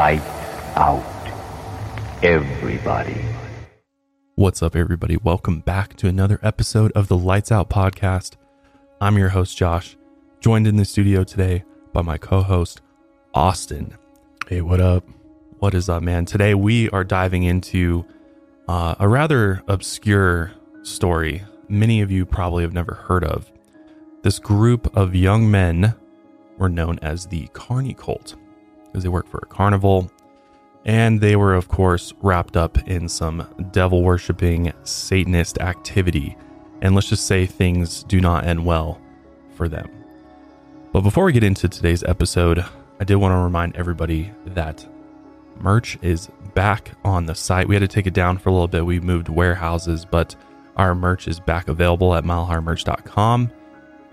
Light out. Everybody. What's up, everybody? Welcome back to another episode of the Lights Out podcast. I'm your host, Josh, joined in the studio today by my co host, Austin. Hey, what up? What is up, man? Today we are diving into uh, a rather obscure story many of you probably have never heard of. This group of young men were known as the Carny Cult because they worked for a carnival and they were, of course, wrapped up in some devil worshipping Satanist activity. And let's just say things do not end well for them. But before we get into today's episode, I did want to remind everybody that merch is back on the site. We had to take it down for a little bit. We moved warehouses, but our merch is back available at milehighermerch.com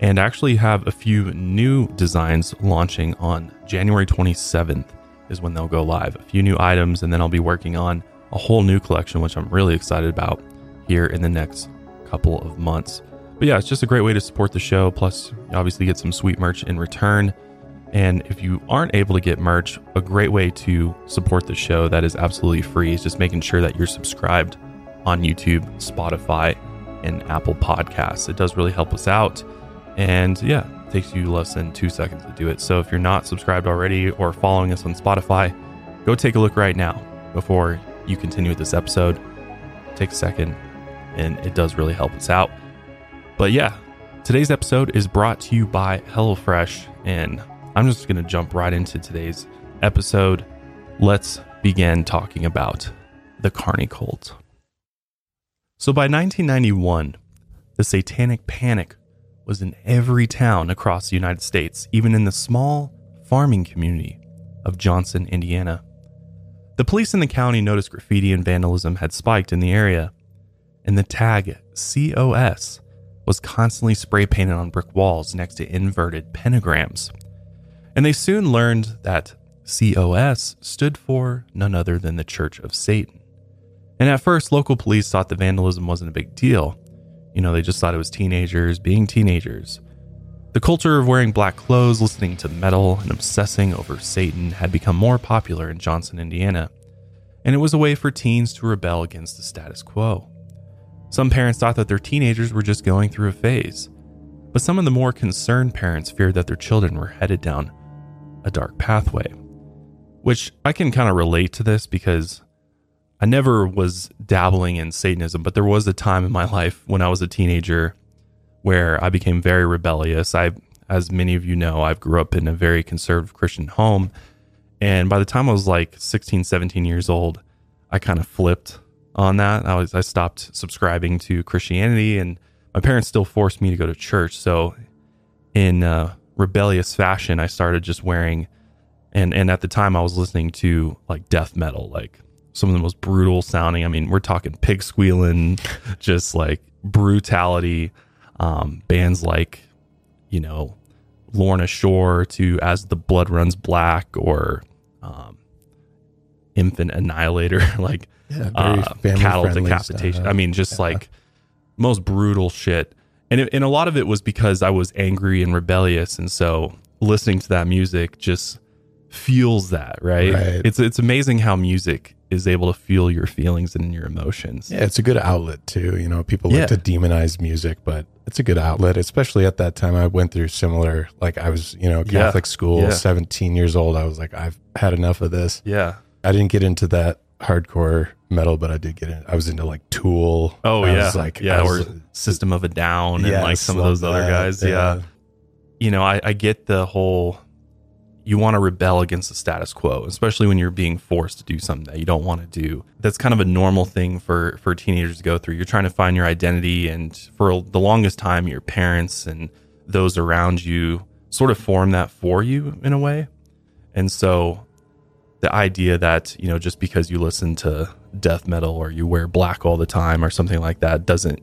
and actually have a few new designs launching on January 27th is when they'll go live. A few new items, and then I'll be working on a whole new collection, which I'm really excited about here in the next couple of months. But yeah, it's just a great way to support the show. Plus, obviously get some sweet merch in return. And if you aren't able to get merch, a great way to support the show that is absolutely free is just making sure that you're subscribed on YouTube, Spotify, and Apple Podcasts. It does really help us out. And yeah, it takes you less than two seconds to do it. So if you're not subscribed already or following us on Spotify, go take a look right now before you continue with this episode. Take a second, and it does really help us out. But yeah, today's episode is brought to you by HelloFresh, and I'm just going to jump right into today's episode. Let's begin talking about the Carny Cult. So by 1991, the satanic panic was in every town across the United States, even in the small farming community of Johnson, Indiana. The police in the county noticed graffiti and vandalism had spiked in the area, and the tag COS was constantly spray painted on brick walls next to inverted pentagrams. And they soon learned that COS stood for none other than the Church of Satan. And at first, local police thought the vandalism wasn't a big deal. You know, they just thought it was teenagers being teenagers. The culture of wearing black clothes, listening to metal, and obsessing over Satan had become more popular in Johnson, Indiana, and it was a way for teens to rebel against the status quo. Some parents thought that their teenagers were just going through a phase, but some of the more concerned parents feared that their children were headed down a dark pathway. Which I can kind of relate to this because I never was dabbling in Satanism, but there was a time in my life when I was a teenager where I became very rebellious. I, as many of you know, I grew up in a very conservative Christian home. And by the time I was like 16, 17 years old, I kind of flipped on that. I was, I stopped subscribing to Christianity and my parents still forced me to go to church. So in rebellious fashion, I started just wearing, and, and at the time I was listening to like death metal, like some of the most brutal sounding. I mean, we're talking pig squealing, just like brutality. Um, bands like, you know, Lorna Shore to As the Blood Runs Black or um, Infant Annihilator, like Yeah, uh, cattle decapitation. stuff. I mean, just Yeah. like most brutal shit. And it, and a lot of it was because I was angry and rebellious, and so listening to that music just fuels that, right? Right. It's it's amazing how music is able to fuel your feelings and your emotions. Yeah, it's a good outlet too. You know, people Yeah. like to demonize music, but it's a good outlet, especially at that time. I went through similar, like I was, you know, Yeah. Catholic school, Yeah. 17 years old. I was like, I've had enough of this. Yeah. I didn't get into that hardcore metal, but I did get in. I was into like Tool. Oh I yeah. was like, yeah, I or System of a Down and like some of those other that. guys. Yeah. You know, I, I get the whole you want to rebel against the status quo, especially when you're being forced to do something that you don't want to do. That's kind of a normal thing for for teenagers to go through. You're trying to find your identity and for the longest time your parents and those around you sort of form that for you in a way. And so the idea that, you know, just because you listen to death metal or you wear black all the time or something like that doesn't,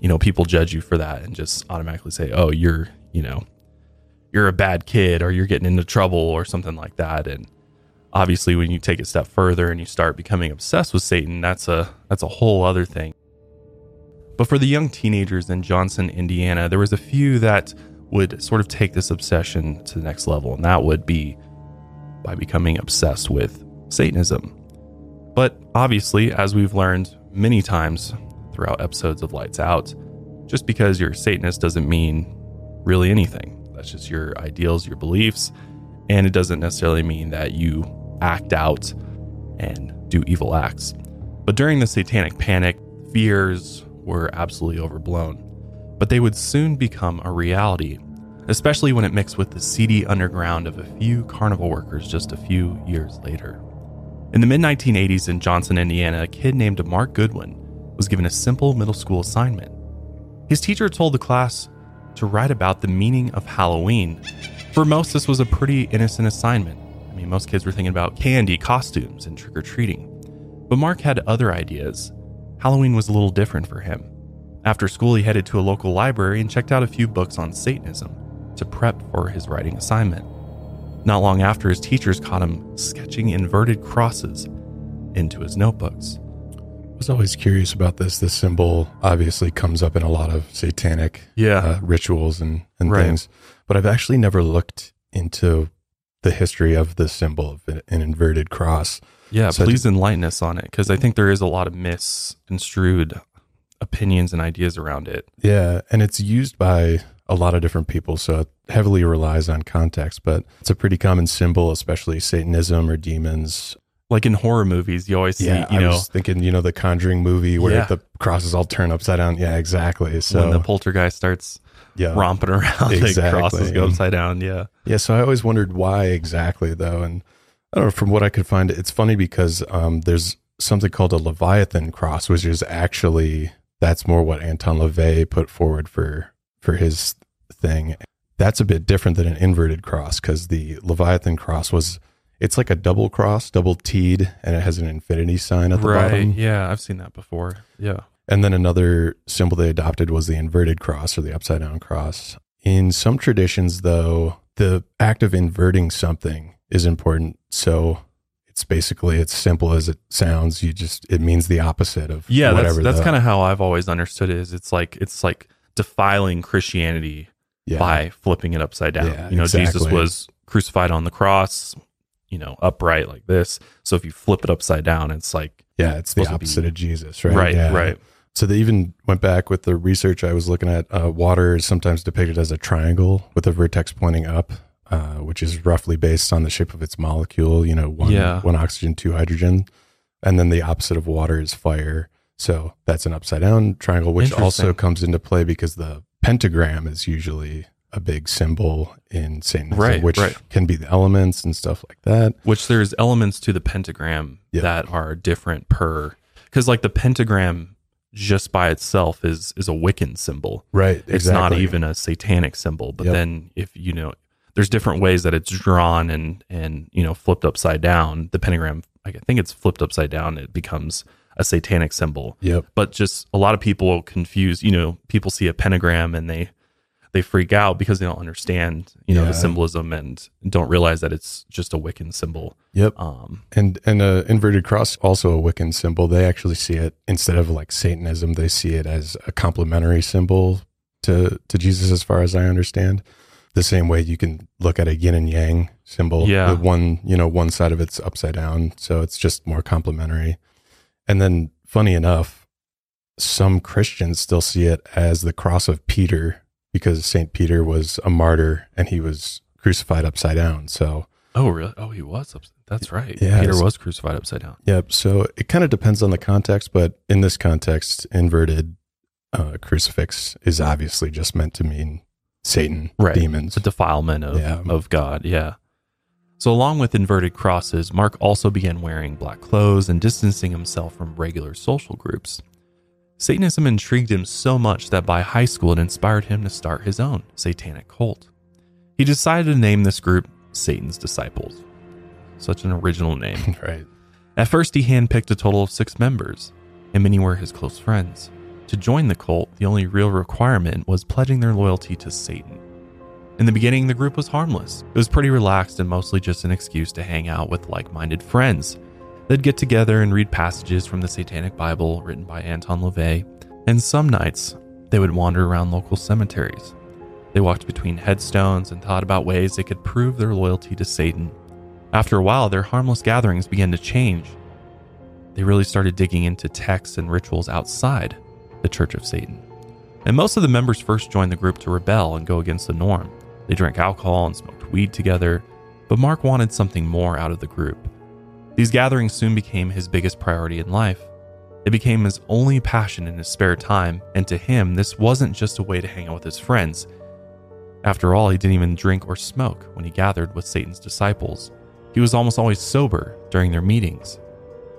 you know, people judge you for that and just automatically say, "Oh, you're, you know, you're a bad kid or you're getting into trouble or something like that." And obviously when you take a step further and you start becoming obsessed with Satan, that's a that's a whole other thing. But for the young teenagers in Johnson, Indiana, there was a few that would sort of take this obsession to the next level, and that would be by becoming obsessed with Satanism. But obviously, as we've learned many times throughout episodes of Lights Out, just because you're a Satanist doesn't mean really anything. That's just your ideals, your beliefs, and it doesn't necessarily mean that you act out and do evil acts. But during the satanic panic, fears were absolutely overblown. But they would soon become a reality, especially when it mixed with the seedy underground of a few carnival workers just a few years later. In the mid 1980s in Johnson, Indiana, a kid named Mark Goodwin was given a simple middle school assignment. His teacher told the class to write about the meaning of Halloween. For most, this was a pretty innocent assignment. I mean, most kids were thinking about candy, costumes, and trick or treating. But Mark had other ideas. Halloween was a little different for him. After school, he headed to a local library and checked out a few books on Satanism to prep for his writing assignment. Not long after, his teachers caught him sketching inverted crosses into his notebooks. Was always curious about this. This symbol obviously comes up in a lot of satanic Yeah. uh, rituals and, and Right. things, but I've actually never looked into the history of the symbol of an an inverted cross. Yeah, So please enlighten us on it because I think there is a lot of misconstrued opinions and ideas around it. Yeah, and it's used by a lot of different people, so it heavily relies on context, but it's a pretty common symbol, especially Satanism or demons. Like in horror movies, you always see, you I know, was thinking, you know, the Conjuring movie where Yeah. the crosses all turn upside down. Yeah, exactly. So when the poltergeist starts yeah, romping around, the Exactly. crosses go upside down. Yeah. Yeah, so I always wondered why exactly, though. And I don't know, from what I could find, it's funny because um, there's something called a Leviathan cross, which is actually, that's more what Anton LaVey put forward for, for his thing. That's a bit different than an inverted cross because the Leviathan cross was, it's like a double cross, double T'd, and it has an infinity sign at the right. bottom. Yeah. I've seen that before. Yeah. And then another symbol they adopted was the inverted cross or the upside down cross. In some traditions, though, the act of inverting something is important. So it's basically it's simple as it sounds. You just it means the opposite of Yeah. That's, whatever. that's kind of how I've always understood it is it's like, it's like defiling Christianity yeah, by flipping it upside down. Yeah, you know, Jesus was crucified on the cross, you know, upright like this. So if you flip it upside down, it's like, yeah. It's the supposed to be- opposite of Jesus, right? right, Yeah. right. So they even went back with the research I was looking at. Uh, water is sometimes depicted as a triangle with a vertex pointing up, uh, which is roughly based on the shape of its molecule. You know, one Yeah. one oxygen, two hydrogen, and then the opposite of water is fire. So that's an upside down triangle, which also comes into play because the pentagram is usually a big symbol in Satanism, Right, which right. can be the elements and stuff like that. Which there's elements to the pentagram Yeah. that are different per, because like the pentagram just by itself is is a Wiccan symbol. Right. It's not even a satanic symbol. But Yep. then if you know, there's different ways that it's drawn and and you know flipped upside down. The pentagram, I think it's flipped upside down. It becomes a satanic symbol. Yep. but just a lot of people confuse you know people see a pentagram and they they freak out because they don't understand you know Yeah. the symbolism and don't realize that it's just a wiccan symbol Yep. um And and a inverted cross also a Wiccan symbol. They actually see it instead of like Satanism, they see it as a complementary symbol to to Jesus, as far as I understand. The same way you can look at a yin and yang symbol. Yeah. The one you know one side of it's upside down, so it's just more complementary. And then, funny enough, some Christians still see it as the cross of Peter because Saint Peter was a martyr and he was crucified upside down. So oh really oh he was ups- that's right Yeah, peter was crucified upside down Yep. So it kind of depends on the context, but in this context, inverted uh, crucifix is obviously just meant to mean Satan, Right. demons. the defilement of, Yeah. of god yeah so along with inverted crosses mark also began wearing black clothes and distancing himself from regular social groups satanism intrigued him so much that by high school it inspired him to start his own satanic cult he decided to name this group satan's disciples such an original name right. At first, he handpicked a total of six members, and many were his close friends. To join the cult, the only real requirement was pledging their loyalty to Satan. In the beginning, the group was harmless. It was pretty relaxed and mostly just an excuse to hang out with like minded friends. They'd get together and read passages from the Satanic Bible written by Anton LaVey, and some nights they would wander around local cemeteries. They walked between headstones and thought about ways they could prove their loyalty to Satan. After a while, their harmless gatherings began to change. They really started digging into texts and rituals outside the Church of Satan. And most of the members first joined the group to rebel and go against the norm. They drank alcohol and smoked weed together, but Mark wanted something more out of the group. These gatherings soon became his biggest priority in life. It became his only passion in his spare time, and to him, this wasn't just a way to hang out with his friends. After all, he didn't even drink or smoke when he gathered with Satan's disciples. He was almost always sober during their meetings.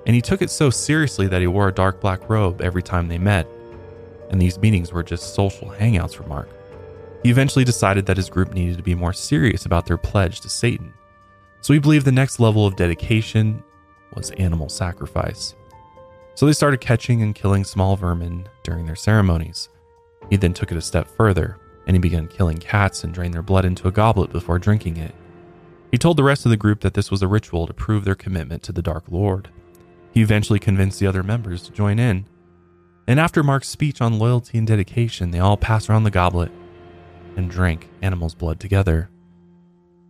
And he took it so seriously that he wore a dark black robe every time they met. And these meetings were just social hangouts for Mark. He eventually decided that his group needed to be more serious about their pledge to Satan. So he believed the next level of dedication was animal sacrifice. So they started catching and killing small vermin during their ceremonies. He then took it a step further, and he began killing cats and drained their blood into a goblet before drinking it. He told the rest of the group that this was a ritual to prove their commitment to the Dark Lord. He eventually convinced the other members to join in. And after Mark's speech on loyalty and dedication, they all passed around the goblet and drank animal's blood together.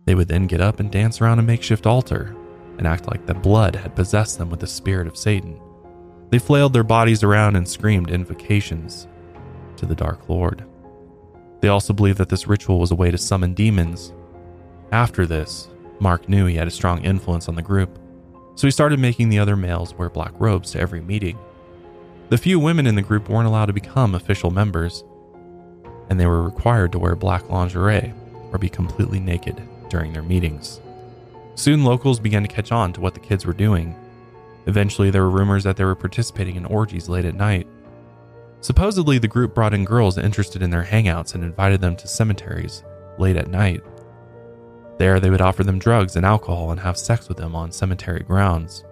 They would then get up and dance around a makeshift altar and act like the blood had possessed them with the spirit of Satan. They flailed their bodies around and screamed invocations to the Dark Lord. They also believed that this ritual was a way to summon demons. After this, Mark knew he had a strong influence on the group, so he started making the other males wear black robes to every meeting. The few women in the group weren't allowed to become official members, and they were required to wear black lingerie or be completely naked during their meetings. Soon, locals began to catch on to what the kids were doing. Eventually, there were rumors that they were participating in orgies late at night. Supposedly, the group brought in girls interested in their hangouts and invited them to cemeteries late at night. There, they would offer them drugs and alcohol and have sex with them on cemetery grounds.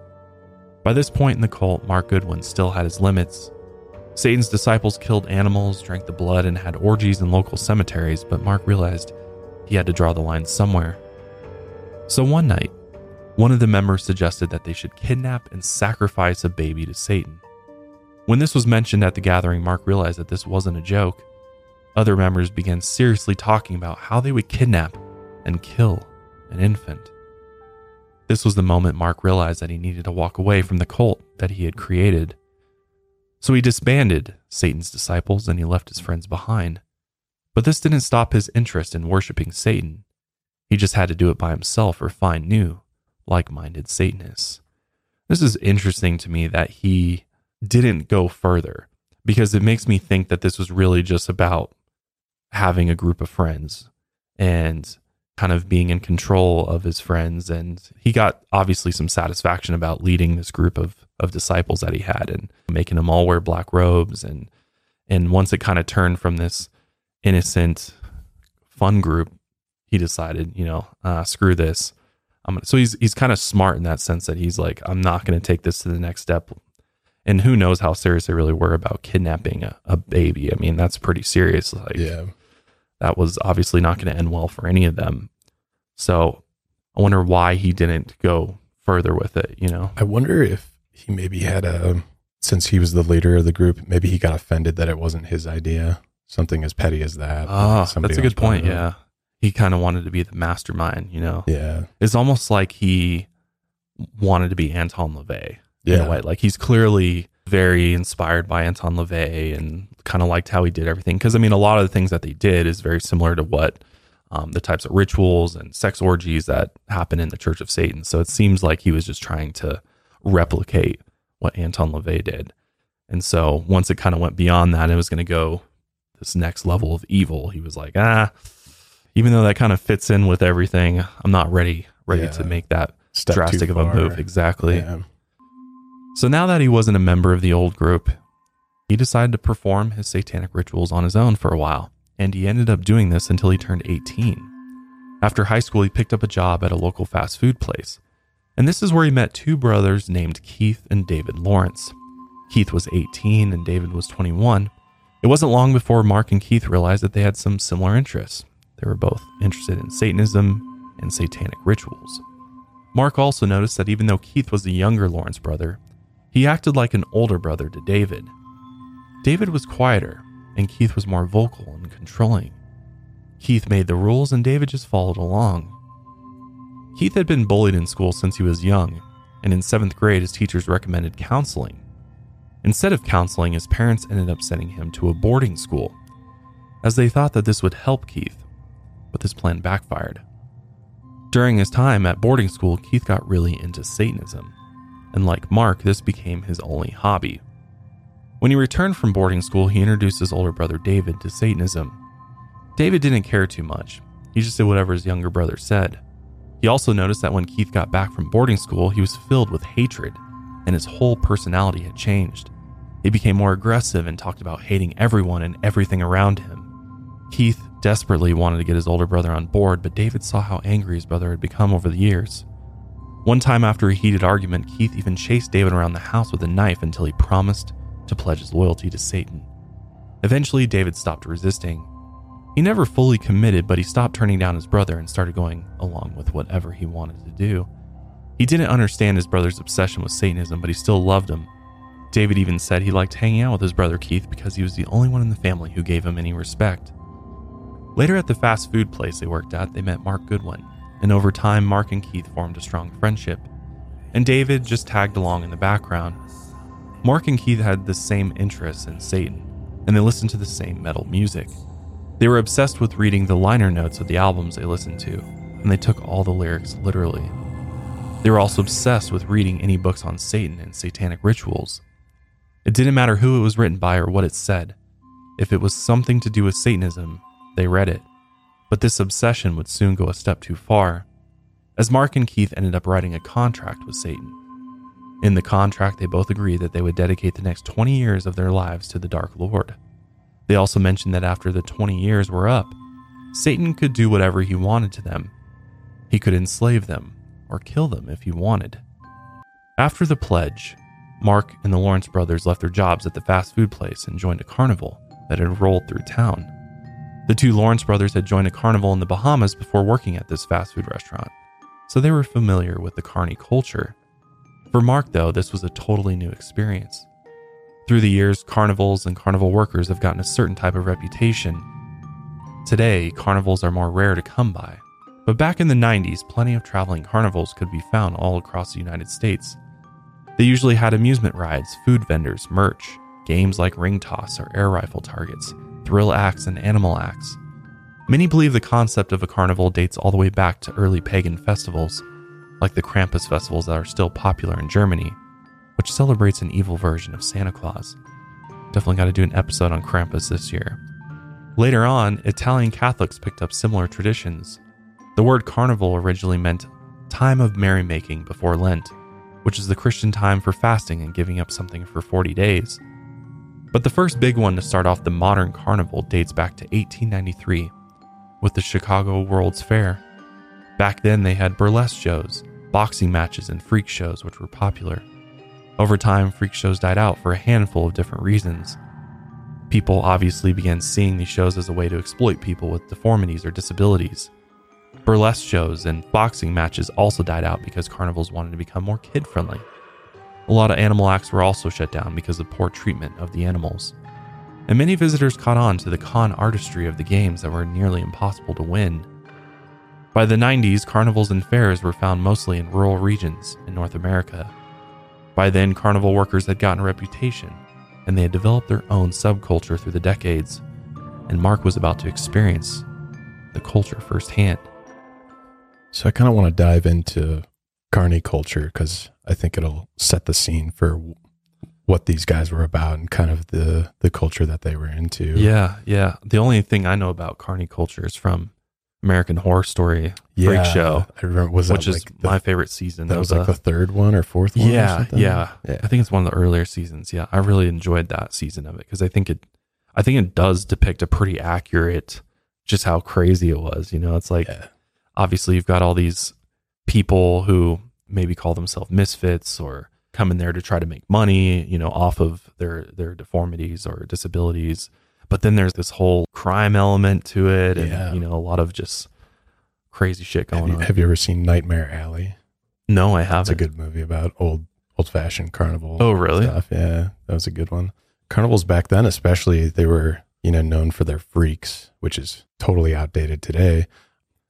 By this point in the cult, Mark Goodwin still had his limits. Satan's disciples killed animals, drank the blood, and had orgies in local cemeteries, but Mark realized he had to draw the line somewhere. So one night, one of the members suggested that they should kidnap and sacrifice a baby to Satan. When this was mentioned at the gathering, Mark realized that this wasn't a joke. Other members began seriously talking about how they would kidnap and kill an infant. This was the moment Mark realized that he needed to walk away from the cult that he had created. So he disbanded Satan's disciples and he left his friends behind. But this didn't stop his interest in worshiping Satan. He just had to do it by himself or find new, like minded Satanists. This is interesting to me that he didn't go further because it makes me think that this was really just about having a group of friends and kind of being in control of his friends and he got obviously some satisfaction about leading this group of of disciples that he had and making them all wear black robes and and once it kind of turned from this innocent fun group he decided you know uh, screw this I'm gonna, so he's he's kind of smart in that sense that he's like I'm not going to take this to the next step and who knows how serious they really were about kidnapping a, a baby I mean that's pretty serious like Yeah. that was obviously not going to end well for any of them. So I wonder why he didn't go further with it, you know? I wonder if he maybe had a, since he was the leader of the group, maybe he got offended that it wasn't his idea. Something as petty as that. Ah, Somebody that's a good point. Yeah. He kind of wanted to be the mastermind, you know? Yeah. It's almost like he wanted to be Anton LaVey in Yeah. a way. Like he's clearly very inspired by Anton LaVey and kind of liked how he did everything. Cause I mean, a lot of the things that they did is very similar to what um, the types of rituals and sex orgies that happen in the Church of Satan. So it seems like he was just trying to replicate what Anton LaVey did. And so once it kind of went beyond that, it was going to go this next level of evil. He was like, ah, even though that kind of fits in with everything, I'm not ready ready Yeah. to make that Step drastic of a move. Exactly. Yeah. So now that he wasn't a member of the old group, he decided to perform his satanic rituals on his own for a while, and he ended up doing this until he turned 18. After high school, he picked up a job at a local fast food place, and this is where he met two brothers named Keith and David Lawrence. Keith was 18 and David was 21. It wasn't long before Mark and Keith realized that they had some similar interests. They were both interested in Satanism and satanic rituals. Mark also noticed that even though Keith was the younger Lawrence brother, he acted like an older brother to David. David was quieter, and Keith was more vocal and controlling. Keith made the rules, and David just followed along. Keith had been bullied in school since he was young, and in seventh grade, his teachers recommended counseling. Instead of counseling, his parents ended up sending him to a boarding school, as they thought that this would help Keith, but this plan backfired. During his time at boarding school, Keith got really into Satanism, and like Mark, this became his only hobby. When he returned from boarding school, he introduced his older brother David to Satanism. David didn't care too much, he just did whatever his younger brother said. He also noticed that when Keith got back from boarding school, he was filled with hatred, and his whole personality had changed. He became more aggressive and talked about hating everyone and everything around him. Keith desperately wanted to get his older brother on board, but David saw how angry his brother had become over the years. One time after a heated argument, Keith even chased David around the house with a knife until he promised to pledge his loyalty to Satan. Eventually, David stopped resisting. He never fully committed, but he stopped turning down his brother and started going along with whatever he wanted to do. He didn't understand his brother's obsession with Satanism, but he still loved him. David even said he liked hanging out with his brother Keith because he was the only one in the family who gave him any respect. Later at the fast food place they worked at, they met Mark Goodwin, and over time, Mark and Keith formed a strong friendship, and David just tagged along in the background. Mark and Keith had the same interests in Satan, and they listened to the same metal music. They were obsessed with reading the liner notes of the albums they listened to, and they took all the lyrics literally. They were also obsessed with reading any books on Satan and satanic rituals. It didn't matter who it was written by or what it said. If it was something to do with Satanism, they read it. But this obsession would soon go a step too far, as Mark and Keith ended up writing a contract with Satan. In the contract, they both agreed that they would dedicate the next 20 years of their lives to the Dark Lord. They also mentioned that after the 20 years were up, Satan could do whatever he wanted to them. He could enslave them or kill them if he wanted. After the pledge, Mark and the Lawrence brothers left their jobs at the fast food place and joined a carnival that had rolled through town. The two Lawrence brothers had joined a carnival in the Bahamas before working at this fast food restaurant, so they were familiar with the carny culture. For Mark, though, this was a totally new experience. Through the years, carnivals and carnival workers have gotten a certain type of reputation. Today, carnivals are more rare to come by, but back in the 90s, plenty of traveling carnivals could be found all across the United States. They usually had amusement rides, food vendors, merch, games like ring toss or air rifle targets, thrill acts, and animal acts. Many believe the concept of a carnival dates all the way back to early pagan festivals, like the Krampus festivals that are still popular in Germany, which celebrates an evil version of Santa Claus. Definitely got to do an episode on Krampus this year. Later on, Italian Catholics picked up similar traditions. The word carnival originally meant time of merrymaking before Lent, which is the Christian time for fasting and giving up something for 40 days. But the first big one to start off the modern carnival dates back to 1893 with the Chicago World's Fair. Back then, they had burlesque shows, boxing matches, and freak shows, which were popular. Over time, freak shows died out for a handful of different reasons. People obviously began seeing these shows as a way to exploit people with deformities or disabilities. Burlesque shows and boxing matches also died out because carnivals wanted to become more kid friendly. A lot of animal acts were also shut down because of poor treatment of the animals. And many visitors caught on to the con artistry of the games that were nearly impossible to win. By the 90s, carnivals and fairs were found mostly in rural regions in North America. By then, carnival workers had gotten a reputation, and they had developed their own subculture through the decades, and Mark was about to experience the culture firsthand. So I kind of want to dive into carny culture because I think it'll set the scene for what these guys were about and kind of the the culture that they were into. Yeah, yeah. The only thing I know about carny culture is from American Horror Story Freak Show, I remember was which is like the, my favorite season. that was like the third one or fourth one. yeah, something? yeah, yeah. I think it's one of the earlier seasons. Yeah, I really enjoyed that season of it because I think it, I think it does depict a pretty accurate, just how crazy it was. You know, it's like Yeah. Obviously you've got all these people who maybe call themselves misfits or come in there to try to make money, you know, off of their their deformities or disabilities. But then there's this whole crime element to it, and Yeah. you know, a lot of just crazy shit Have going you, on. have you ever seen Nightmare Alley? no, I haven't. It's a good movie about old old fashioned carnival. Oh, really? Stuff. Yeah, that was a good one. Carnivals back then, especially, they were you know known for their freaks, which is totally outdated today.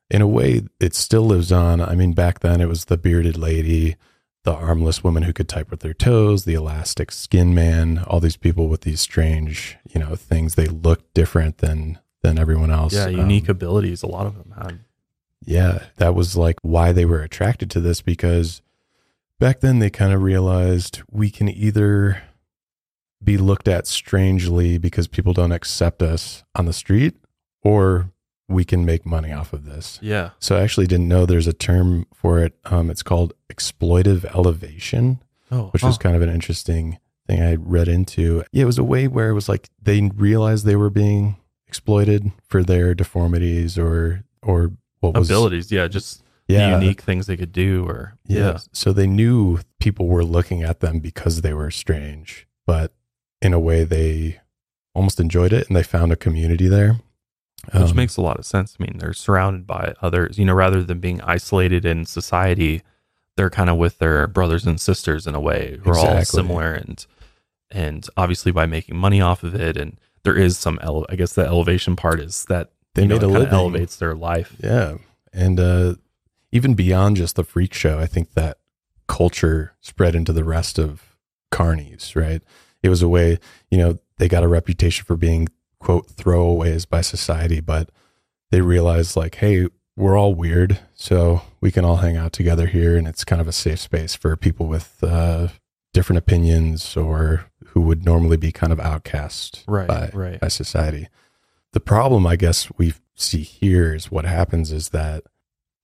In a way, it still lives on. I mean, back then it was the bearded lady, the armless woman who could type with their toes, the elastic skin man, all these people with these strange, you know, things. They looked different than than everyone else. Yeah, Um, unique abilities. A lot of them had. yeah, that was like why they were attracted to this because back then they kind of realized we can either be looked at strangely because people don't accept us on the street or we can make money off of this. Yeah. So I actually didn't know there's a term for it. Um, it's called exploitive elevation, Oh, which was kind of an interesting thing I read into. Yeah, it was a way where it was like they realized they were being exploited for their deformities or or what was abilities. Yeah, just yeah, the unique things they could do. Or yeah. yeah, So they knew people were looking at them because they were strange, but in a way they almost enjoyed it and they found a community there. Which Um, makes a lot of sense. I mean, they're surrounded by others. You know, rather than being isolated in society, they're kind of with their brothers and sisters in a way who are all similar and and obviously by making money off of it and there is some ele- I guess the elevation part is that They you know, made a living. elevates their life. Yeah. And uh, even beyond just the freak show, I think that culture spread into the rest of carnies, right? It was a way, you know, they got a reputation for being, quote, throwaways by society, but they realize like, hey, we're all weird. So we can all hang out together here. And it's kind of a safe space for people with uh, different opinions or who would normally be kind of outcast Right, by, right. by society. The problem, I guess, we see here is what happens is that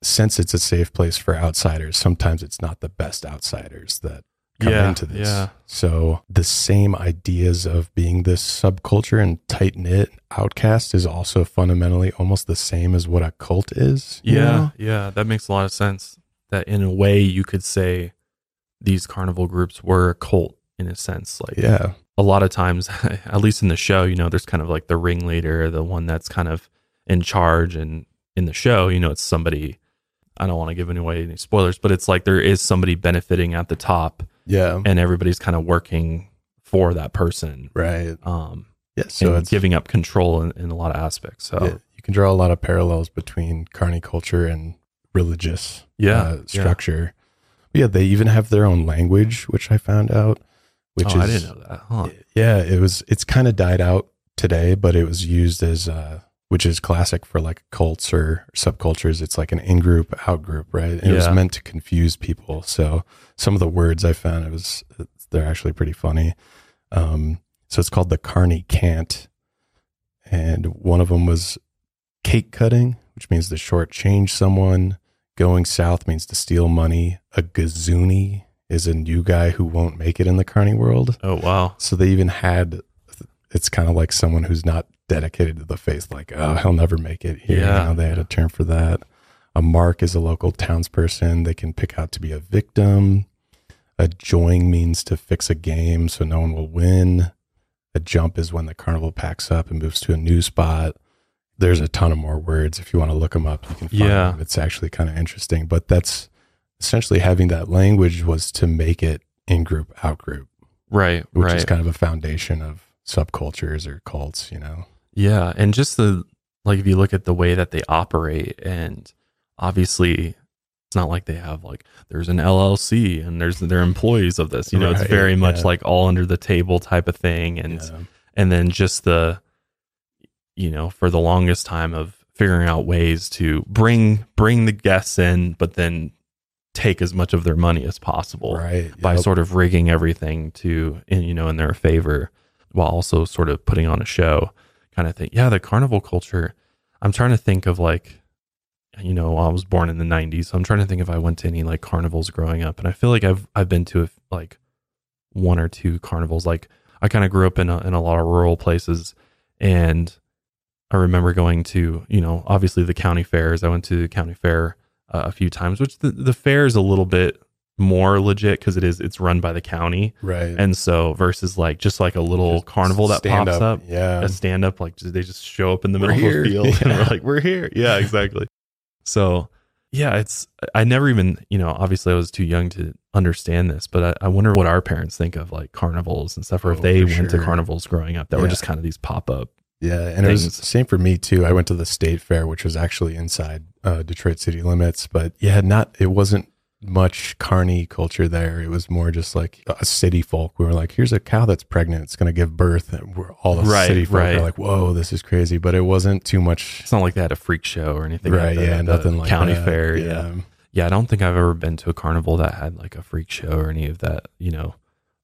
since it's a safe place for outsiders, sometimes it's not the best outsiders that come Yeah, into this. yeah. So the same ideas of being this subculture and tight knit outcast is also fundamentally almost the same as what a cult is. Yeah, know? yeah, that makes a lot of sense. That in a way you could say these carnival groups were a cult in a sense. Like Yeah. a lot of times, at least in the show, you know, there's kind of like the ringleader, the one that's kind of in charge. And in the show, you know, it's somebody, I don't want to give away any spoilers, but it's like there is somebody benefiting at the top Yeah. and everybody's kind of working for that person. Right. Um, Yeah. So it's giving up control in, in a lot of aspects. So, yeah, you can draw a lot of parallels between carny culture and religious Yeah, uh, yeah. structure. Yeah, they even have their own language, which I found out. Which oh, is I didn't know that. Huh. yeah, it was. It's kind of died out today, but it was used as, uh, which is classic for like cults or subcultures. It's like an in group, out group, right? And It was meant to confuse people. So some of the words I found, it was they're actually pretty funny. Um, so it's called the Carny Cant, and one of them was cake cutting, which means to shortchange someone. Going south means to steal money. A gazoonie is a new guy who won't make it in the carny world. Oh, wow. So they even had it's kind of like someone who's not dedicated to the faith, like, oh, he'll never make it here. Yeah. You know, they had a term for that. A mark is a local townsperson. They can pick out to be a victim. A join means to fix a game so no one will win. A jump is when the carnival packs up and moves to a new spot. There's a ton of more words. If you want to look them up, you can find Yeah. them. It's actually kind of interesting. But that's essentially having that language was to make it in group, out group Right. which right. is kind of a foundation of subcultures or cults, you know. Yeah, and just the like if you look at the way that they operate and obviously it's not like they have like there's an LLC and there's they're employees of this. You know, it's very much yeah. like all under the table type of thing and Yeah. and then just the you know, for the longest time of figuring out ways to bring bring the guests in but then take as much of their money as possible right. by Yep. sort of rigging everything to in you know in their favor while also sort of putting on a show kind of thing yeah the carnival culture i'm trying to think of like you know i was born in the 90s so i'm trying to think if i went to any like carnivals growing up and i feel like i've i've been to like one or two carnivals. Like i kind of grew up in a, in a lot of rural places and i remember going to you know obviously the county fairs. I went to the county fair uh, a few times which the, the fair is a little bit more legit because it is it's run by the county right. and so versus like just like a little Just carnival that pops up, Yeah. a stand up like they just show up in the We're middle here. of the field and we're like we're here yeah exactly so yeah it's i never even you know obviously i was too young to understand this but i, I wonder what our parents think of like carnivals and stuff or if Oh, they for went to carnivals growing up that were just kind of these pop-up Yeah, and it was things. same for me too. I went to the state fair, which was actually inside uh, Detroit city limits, but yeah, not it wasn't much carny culture there. It was more just like a city folk. We were like, "Here's a cow that's pregnant; it's going to give birth." And we're all the Right, city folk right. are like, "Whoa, this is crazy!" But it wasn't too much. It's not like they had a freak show or anything. right? like that yeah, nothing like county that. fair. Yeah. yeah, I don't think I've ever been to a carnival that had like a freak show or any of that. You know,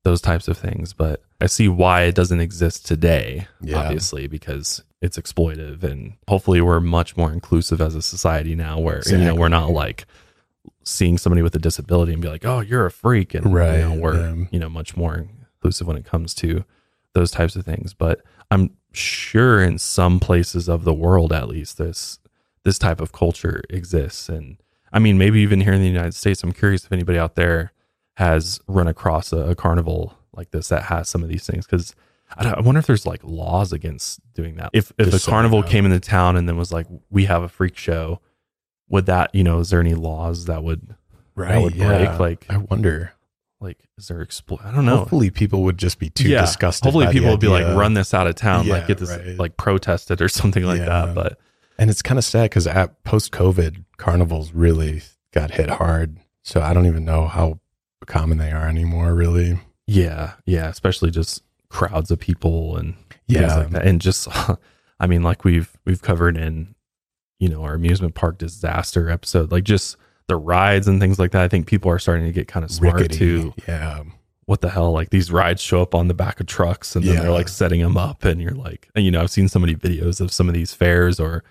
those types of things. But I see why it doesn't exist today. Yeah. Obviously, because it's exploitive, and hopefully we're much more inclusive as a society now, where you know we're not like seeing somebody with a disability and be like, "Oh, you're a freak," and Right, you know, we're yeah. you know much more inclusive when it comes to those types of things. But I'm sure in some places of the world, at least, this this type of culture exists, and I mean, maybe even here in the United States. I'm curious if anybody out there has run across a, a carnival like this that has some of these things because. I, don't- I wonder if there's like laws against doing that. If if Just a carnival came into town and then was like, "We have a freak show," would that you know? Is there any laws that would Right? that would yeah. break, like- I wonder. like? Is there expl- I don't know. Hopefully, people would just be too disgusted. Hopefully, people would be like, "Run this out of town, like get this, right. like protested or something like Yeah. that." But And it's kind of sad because at post COVID, carnivals really got hit hard. So I don't even know how common they are anymore, really. yeah, yeah, especially just crowds of people and Yeah. like that, and just, I mean, like we've we've covered in, you know, our amusement park disaster episode, like just the rides and things like that. I think people are starting to get kind of smart Rickety. too. Yeah. what the hell like these rides show up on the back of trucks and then Yeah. they're like setting them up and you're like and, you know i've seen so many videos of some of these fairs or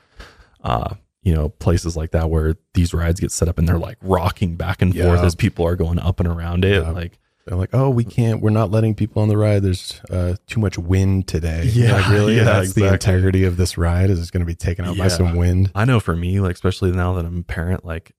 uh you know places like that where these rides get set up and they're like rocking back and forth as people are going up and around it Yeah. like They're like, oh, we can't, we're not letting people on the ride. There's uh, too much wind today. Yeah, Like, really? yeah, That's the integrity of this ride is it's going to be taken out by some wind. i know for me like especially now that i'm a parent like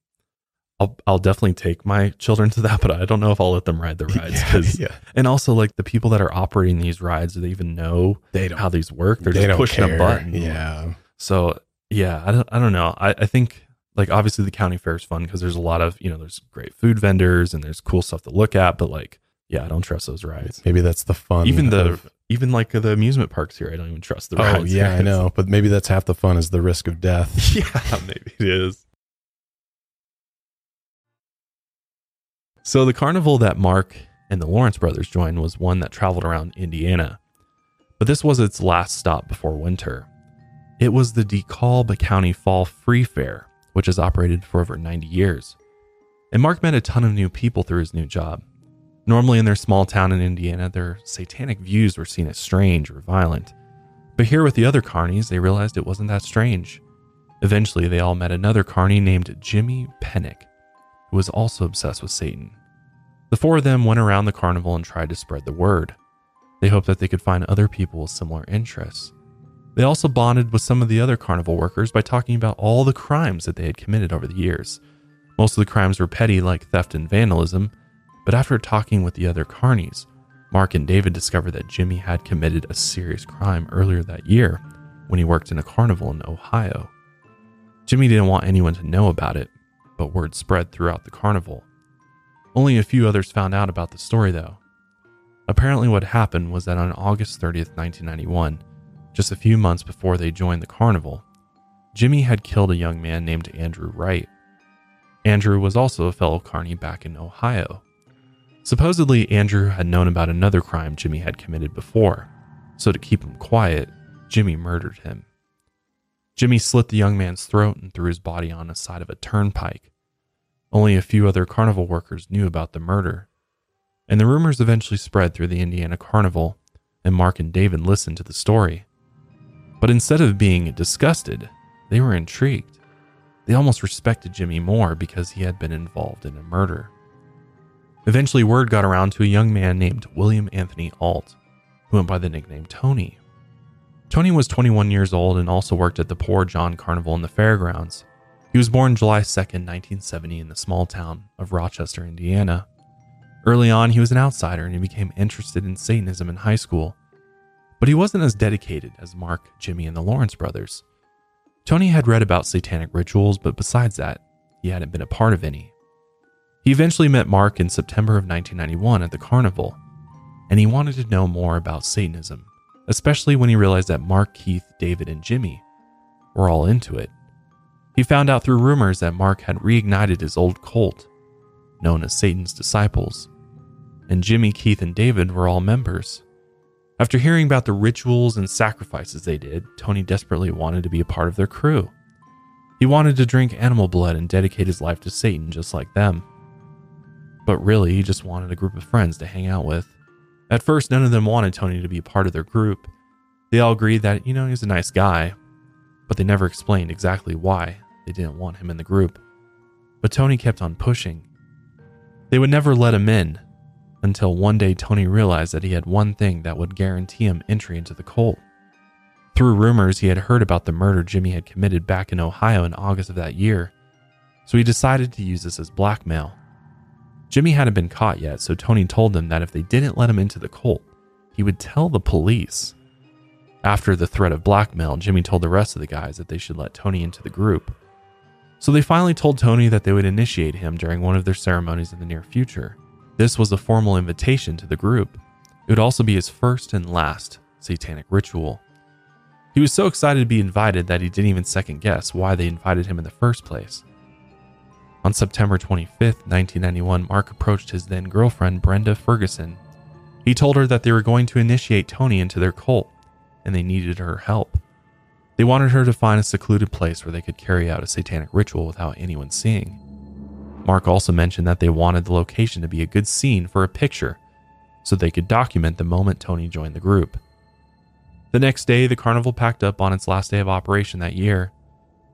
I'll, I'll definitely take my children to that, but I don't know if I'll let them ride the rides Yeah, yeah. and also like the people that are operating these rides, do they even know They don't, how these work? They're they just pushing care. a button. Yeah. So yeah, I don't, I don't know. I, I think like obviously the county fair is fun because there's a lot of you know there's great food vendors and there's cool stuff to look at. But like yeah, I don't trust those rides. Maybe that's the fun. Even the of- even like the amusement parks here, I don't even trust the oh, rides. yeah, here. I know. But maybe that's half the fun is the risk of death. yeah, maybe it is. So the carnival that Mark and the Lawrence brothers joined was one that traveled around Indiana. But this was its last stop before winter. It was the DeKalb County Fall Free Fair, which has operated for over 90 years. And Mark met a ton of new people through his new job. Normally in their small town in Indiana, their satanic views were seen as strange or violent. But here with the other carnies, they realized it wasn't that strange. Eventually, they all met another carney named Jimmy Pennick, who was also obsessed with Satan. The four of them went around the carnival and tried to spread the word. They hoped that they could find other people with similar interests. They also bonded with some of the other carnival workers by talking about all the crimes that they had committed over the years. Most of the crimes were petty, like theft and vandalism, but after talking with the other carnies, Mark and David discovered that Jimmy had committed a serious crime earlier that year when he worked in a carnival in Ohio. Jimmy didn't want anyone to know about it, but word spread throughout the carnival. Only a few others found out about the story, though. Apparently, what happened was that on August 30th, 1991, just a few months before they joined the carnival, Jimmy had killed a young man named Andrew Wright. Andrew was also a fellow carny back in Ohio. Supposedly, Andrew had known about another crime Jimmy had committed before, so to keep him quiet, Jimmy murdered him. Jimmy slit the young man's throat and threw his body on the side of a turnpike. Only a few other carnival workers knew about the murder, and the rumors eventually spread through the Indiana Carnival, and Mark and David listened to the story. But instead of being disgusted, they were intrigued. They almost respected Jimmy more because he had been involved in a murder. Eventually, word got around to a young man named William Anthony Alt, who went by the nickname Tony. Tony was 21 years old and also worked at the Poor John Carnival in the fairgrounds. He was born July 2nd, 1970, in the small town of Rochester, Indiana. Early on, he was an outsider and he became interested in Satanism in high school. But he wasn't as dedicated as Mark, Jimmy, and the Lawrence brothers. Tony had read about satanic rituals, but besides that, he hadn't been a part of any. He eventually met Mark in September of 1991 at the carnival, and he wanted to know more about Satanism, especially when he realized that Mark, Keith, David, and Jimmy were all into it. He found out through rumors that Mark had reignited his old cult, known as Satan's Disciples, and Jimmy, Keith, and David were all members. After hearing about the rituals and sacrifices they did, Tony desperately wanted to be a part of their crew. He wanted to drink animal blood and dedicate his life to Satan just like them. But really, he just wanted a group of friends to hang out with. At first, none of them wanted Tony to be a part of their group. They all agreed that, you know, he's a nice guy, but they never explained exactly why they didn't want him in the group. But Tony kept on pushing. They would never let him in until one day Tony realized that he had one thing that would guarantee him entry into the cult. Through rumors, he had heard about the murder Jimmy had committed back in Ohio in August of that year, so he decided to use this as blackmail. Jimmy hadn't been caught yet, so Tony told them that if they didn't let him into the cult, he would tell the police. After the threat of blackmail, Jimmy told the rest of the guys that they should let Tony into the group. So they finally told Tony that they would initiate him during one of their ceremonies in the near future. This was a formal invitation to the group. It would also be his first and last satanic ritual. He was so excited to be invited that he didn't even second guess why they invited him in the first place. On September 25, 1991, Mark approached his then girlfriend, Brenda Ferguson. He told her that they were going to initiate Tony into their cult and they needed her help. They wanted her to find a secluded place where they could carry out a satanic ritual without anyone seeing. Mark also mentioned that they wanted the location to be a good scene for a picture so they could document the moment Tony joined the group. The next day, the carnival packed up on its last day of operation that year.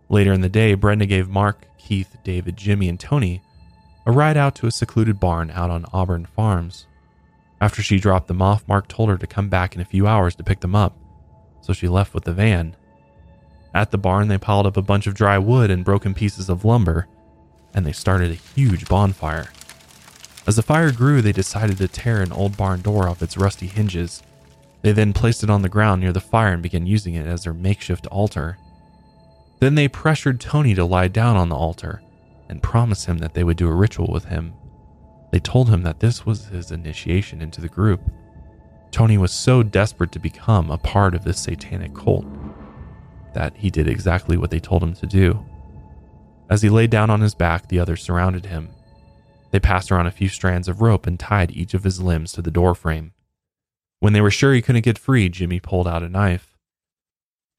Later in the day, Brenda gave Mark, Keith, David, Jimmy, and Tony a ride out to a secluded barn out on Auburn Farms. After she dropped them off, Mark told her to come back in a few hours to pick them up, so she left with the van. At the barn, they piled up a bunch of dry wood and broken pieces of lumber and they started a huge bonfire. As the fire grew, they decided to tear an old barn door off its rusty hinges. They then placed it on the ground near the fire and began using it as their makeshift altar. Then they pressured Tony to lie down on the altar and promised him that they would do a ritual with him. They told him that this was his initiation into the group. Tony was so desperate to become a part of this satanic cult that he did exactly what they told him to do. As he lay down on his back, the others surrounded him. They passed around a few strands of rope and tied each of his limbs to the doorframe. When they were sure he couldn't get free, Jimmy pulled out a knife.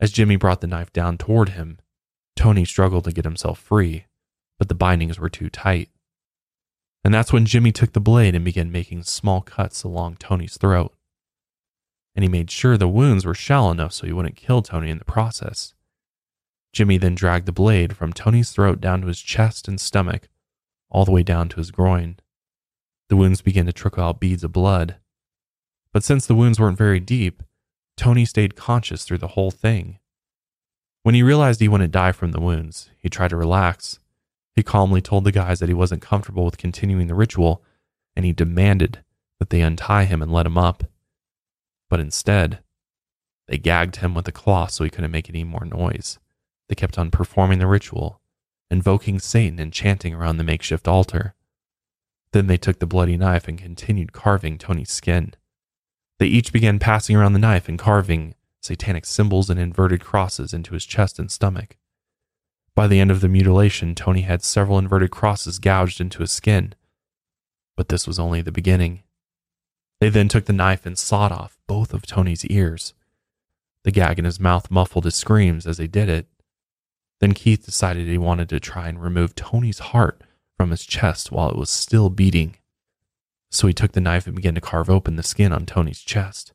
As Jimmy brought the knife down toward him, Tony struggled to get himself free, but the bindings were too tight. And that's when Jimmy took the blade and began making small cuts along Tony's throat. And he made sure the wounds were shallow enough so he wouldn't kill Tony in the process. Jimmy then dragged the blade from Tony's throat down to his chest and stomach, all the way down to his groin. The wounds began to trickle out beads of blood. But since the wounds weren't very deep, Tony stayed conscious through the whole thing. When he realized he wouldn't die from the wounds, he tried to relax. He calmly told the guys that he wasn't comfortable with continuing the ritual, and he demanded that they untie him and let him up. But instead, they gagged him with a cloth so he couldn't make any more noise. They kept on performing the ritual, invoking Satan and chanting around the makeshift altar. Then they took the bloody knife and continued carving Tony's skin. They each began passing around the knife and carving satanic symbols and inverted crosses into his chest and stomach. By the end of the mutilation, Tony had several inverted crosses gouged into his skin. But this was only the beginning. They then took the knife and sawed off both of Tony's ears. The gag in his mouth muffled his screams as they did it. Then Keith decided he wanted to try and remove Tony's heart from his chest while it was still beating. So he took the knife and began to carve open the skin on Tony's chest.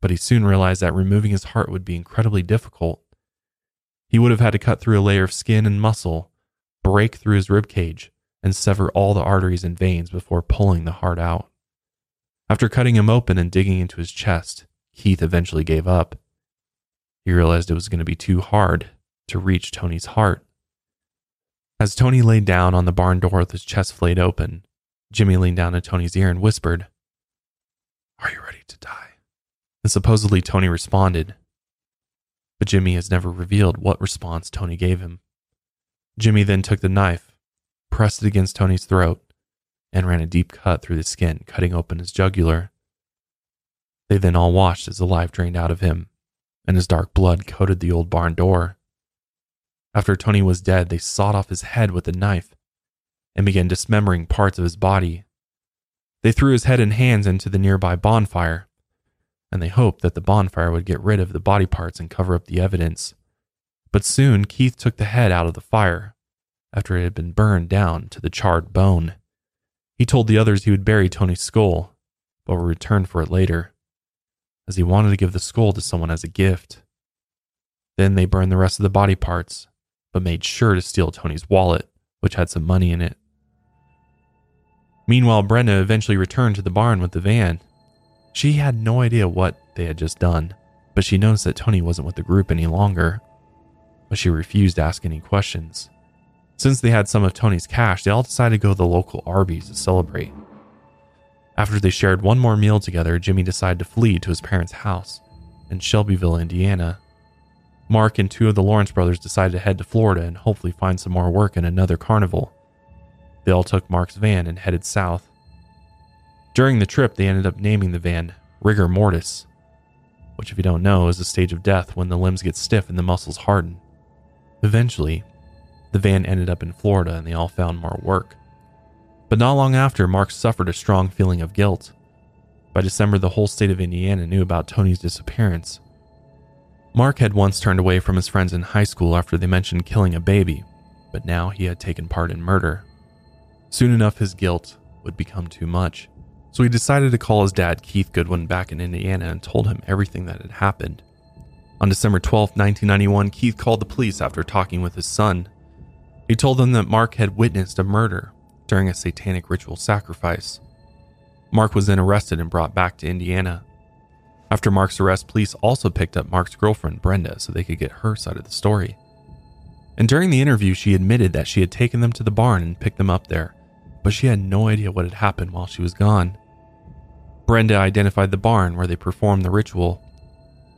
But he soon realized that removing his heart would be incredibly difficult. He would have had to cut through a layer of skin and muscle, break through his rib cage, and sever all the arteries and veins before pulling the heart out. After cutting him open and digging into his chest, Keith eventually gave up. He realized it was going to be too hard to reach Tony's heart. As Tony lay down on the barn door with his chest flayed open, Jimmy leaned down to Tony's ear and whispered, Are you ready to die? And supposedly Tony responded. But Jimmy has never revealed what response Tony gave him. Jimmy then took the knife, pressed it against Tony's throat, and ran a deep cut through the skin, cutting open his jugular. They then all watched as the life drained out of him, and his dark blood coated the old barn door. After Tony was dead, they sawed off his head with a knife and began dismembering parts of his body. They threw his head and hands into the nearby bonfire, and they hoped that the bonfire would get rid of the body parts and cover up the evidence. But soon Keith took the head out of the fire after it had been burned down to the charred bone. He told the others he would bury Tony's skull, but would return for it later, as he wanted to give the skull to someone as a gift. Then they burned the rest of the body parts, but made sure to steal Tony's wallet, which had some money in it. Meanwhile, Brenda eventually returned to the barn with the van. She had no idea what they had just done, but she noticed that Tony wasn't with the group any longer. But she refused to ask any questions. Since they had some of Tony's cash, they all decided to go to the local Arby's to celebrate. After they shared one more meal together, Jimmy decided to flee to his parents' house in Shelbyville, Indiana. Mark and two of the Lawrence brothers decided to head to Florida and hopefully find some more work in another carnival. They all took Mark's van and headed south. During the trip, they ended up naming the van Rigor Mortis, which, if you don't know, is a stage of death when the limbs get stiff and the muscles harden. Eventually, the van ended up in Florida and they all found more work. But not long after, Mark suffered a strong feeling of guilt. By December, the whole state of Indiana knew about Tony's disappearance. Mark had once turned away from his friends in high school after they mentioned killing a baby, but now he had taken part in murder. Soon enough, his guilt would become too much, so he decided to call his dad, Keith Goodwin, back in Indiana and told him everything that had happened. On December 12, 1991, Keith called the police after talking with his son. He told them that Mark had witnessed a murder during a satanic ritual sacrifice. Mark was then arrested and brought back to Indiana. After Mark's arrest, police also picked up Mark's girlfriend, Brenda, so they could get her side of the story. And during the interview, she admitted that she had taken them to the barn and picked them up there but she had no idea what had happened while she was gone. Brenda identified the barn where they performed the ritual,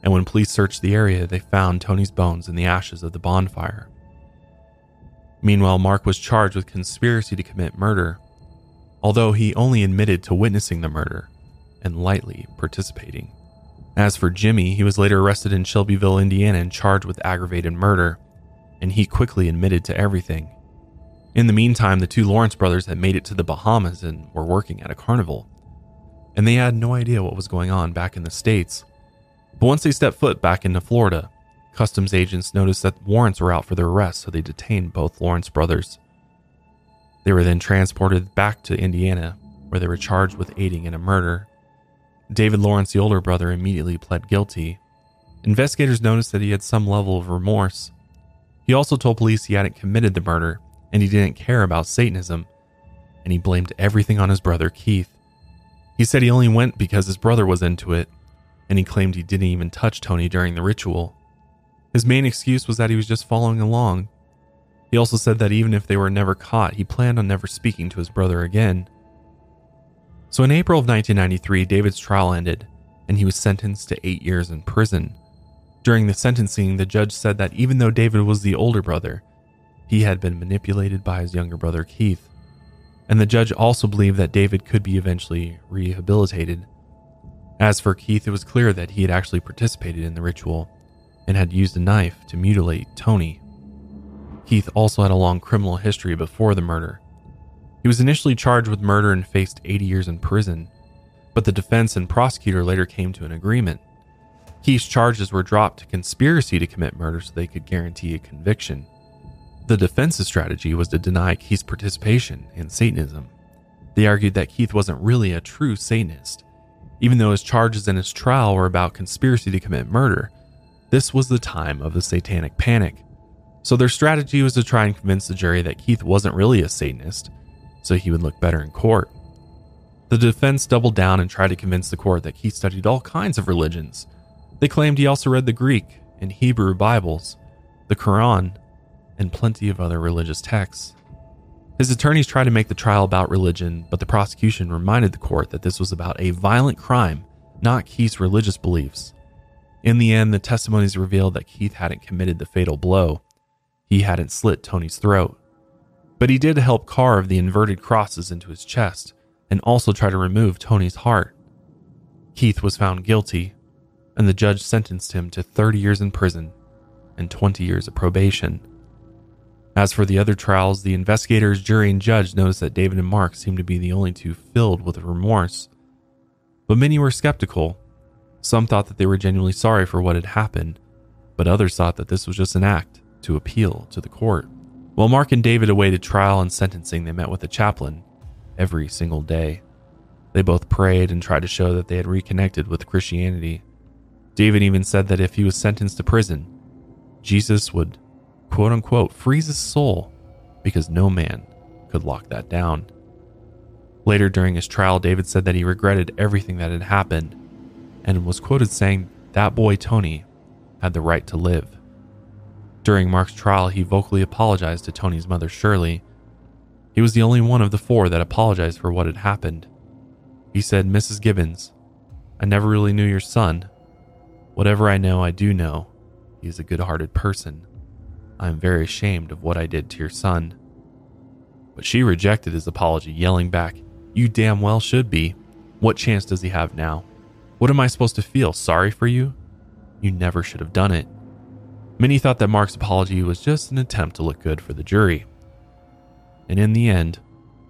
and when police searched the area, they found Tony's bones in the ashes of the bonfire. Meanwhile, Mark was charged with conspiracy to commit murder, although he only admitted to witnessing the murder and lightly participating. As for Jimmy, he was later arrested in Shelbyville, Indiana, and charged with aggravated murder, and he quickly admitted to everything. In the meantime, the two Lawrence brothers had made it to the Bahamas and were working at a carnival. And they had no idea what was going on back in the States. But once they stepped foot back into Florida, customs agents noticed that warrants were out for their arrest, so they detained both Lawrence brothers. They were then transported back to Indiana, where they were charged with aiding in a murder. David Lawrence, the older brother, immediately pled guilty. Investigators noticed that he had some level of remorse. He also told police he hadn't committed the murder and he didn't care about Satanism, and he blamed everything on his brother Keith. He said he only went because his brother was into it, and he claimed he didn't even touch Tony during the ritual. His main excuse was that he was just following along. He also said that even if they were never caught, he planned on never speaking to his brother again. So in April of 1993, David's trial ended, and he was sentenced to eight years in prison. During the sentencing, the judge said that even though David was the older brother, he had been manipulated by his younger brother Keith, and the judge also believed that David could be eventually rehabilitated. As for Keith, it was clear that he had actually participated in the ritual and had used a knife to mutilate Tony. Keith also had a long criminal history before the murder. He was initially charged with murder and faced 80 years in prison, but the defense and prosecutor later came to an agreement. Keith's charges were dropped to conspiracy to commit murder so they could guarantee a conviction. The defense's strategy was to deny Keith's participation in Satanism. They argued that Keith wasn't really a true Satanist. Even though his charges and his trial were about conspiracy to commit murder, this was the time of the satanic panic. So their strategy was to try and convince the jury that Keith wasn't really a Satanist, so he would look better in court. The defense doubled down and tried to convince the court that Keith studied all kinds of religions. They claimed he also read the Greek and Hebrew Bibles, the Quran, and plenty of other religious texts. His attorneys tried to make the trial about religion, but the prosecution reminded the court that this was about a violent crime, not Keith's religious beliefs. In the end, the testimonies revealed that Keith hadn't committed the fatal blow. He hadn't slit Tony's throat. But he did help carve the inverted crosses into his chest and also try to remove Tony's heart. Keith was found guilty, and the judge sentenced him to 30 years in prison and 20 years of probation. As for the other trials, the investigators, jury, and judge noticed that David and Mark seemed to be the only two filled with remorse. But many were skeptical. Some thought that they were genuinely sorry for what had happened, but others thought that this was just an act to appeal to the court. While Mark and David awaited trial and sentencing, they met with a chaplain every single day. They both prayed and tried to show that they had reconnected with Christianity. David even said that if he was sentenced to prison, Jesus would, quote unquote, freeze his soul because no man could lock that down. Later during his trial, David said that he regretted everything that had happened and was quoted saying that boy Tony had the right to live. During Mark's trial, he vocally apologized to Tony's mother, Shirley. He was the only one of the four that apologized for what had happened. He said, Mrs. Gibbons, I never really knew your son. Whatever I know, I do know. He is a good hearted person. I am very ashamed of what I did to your son. But she rejected his apology, yelling back, You damn well should be. What chance does he have now? What am I supposed to feel? Sorry for you? You never should have done it. Many thought that Mark's apology was just an attempt to look good for the jury. And in the end,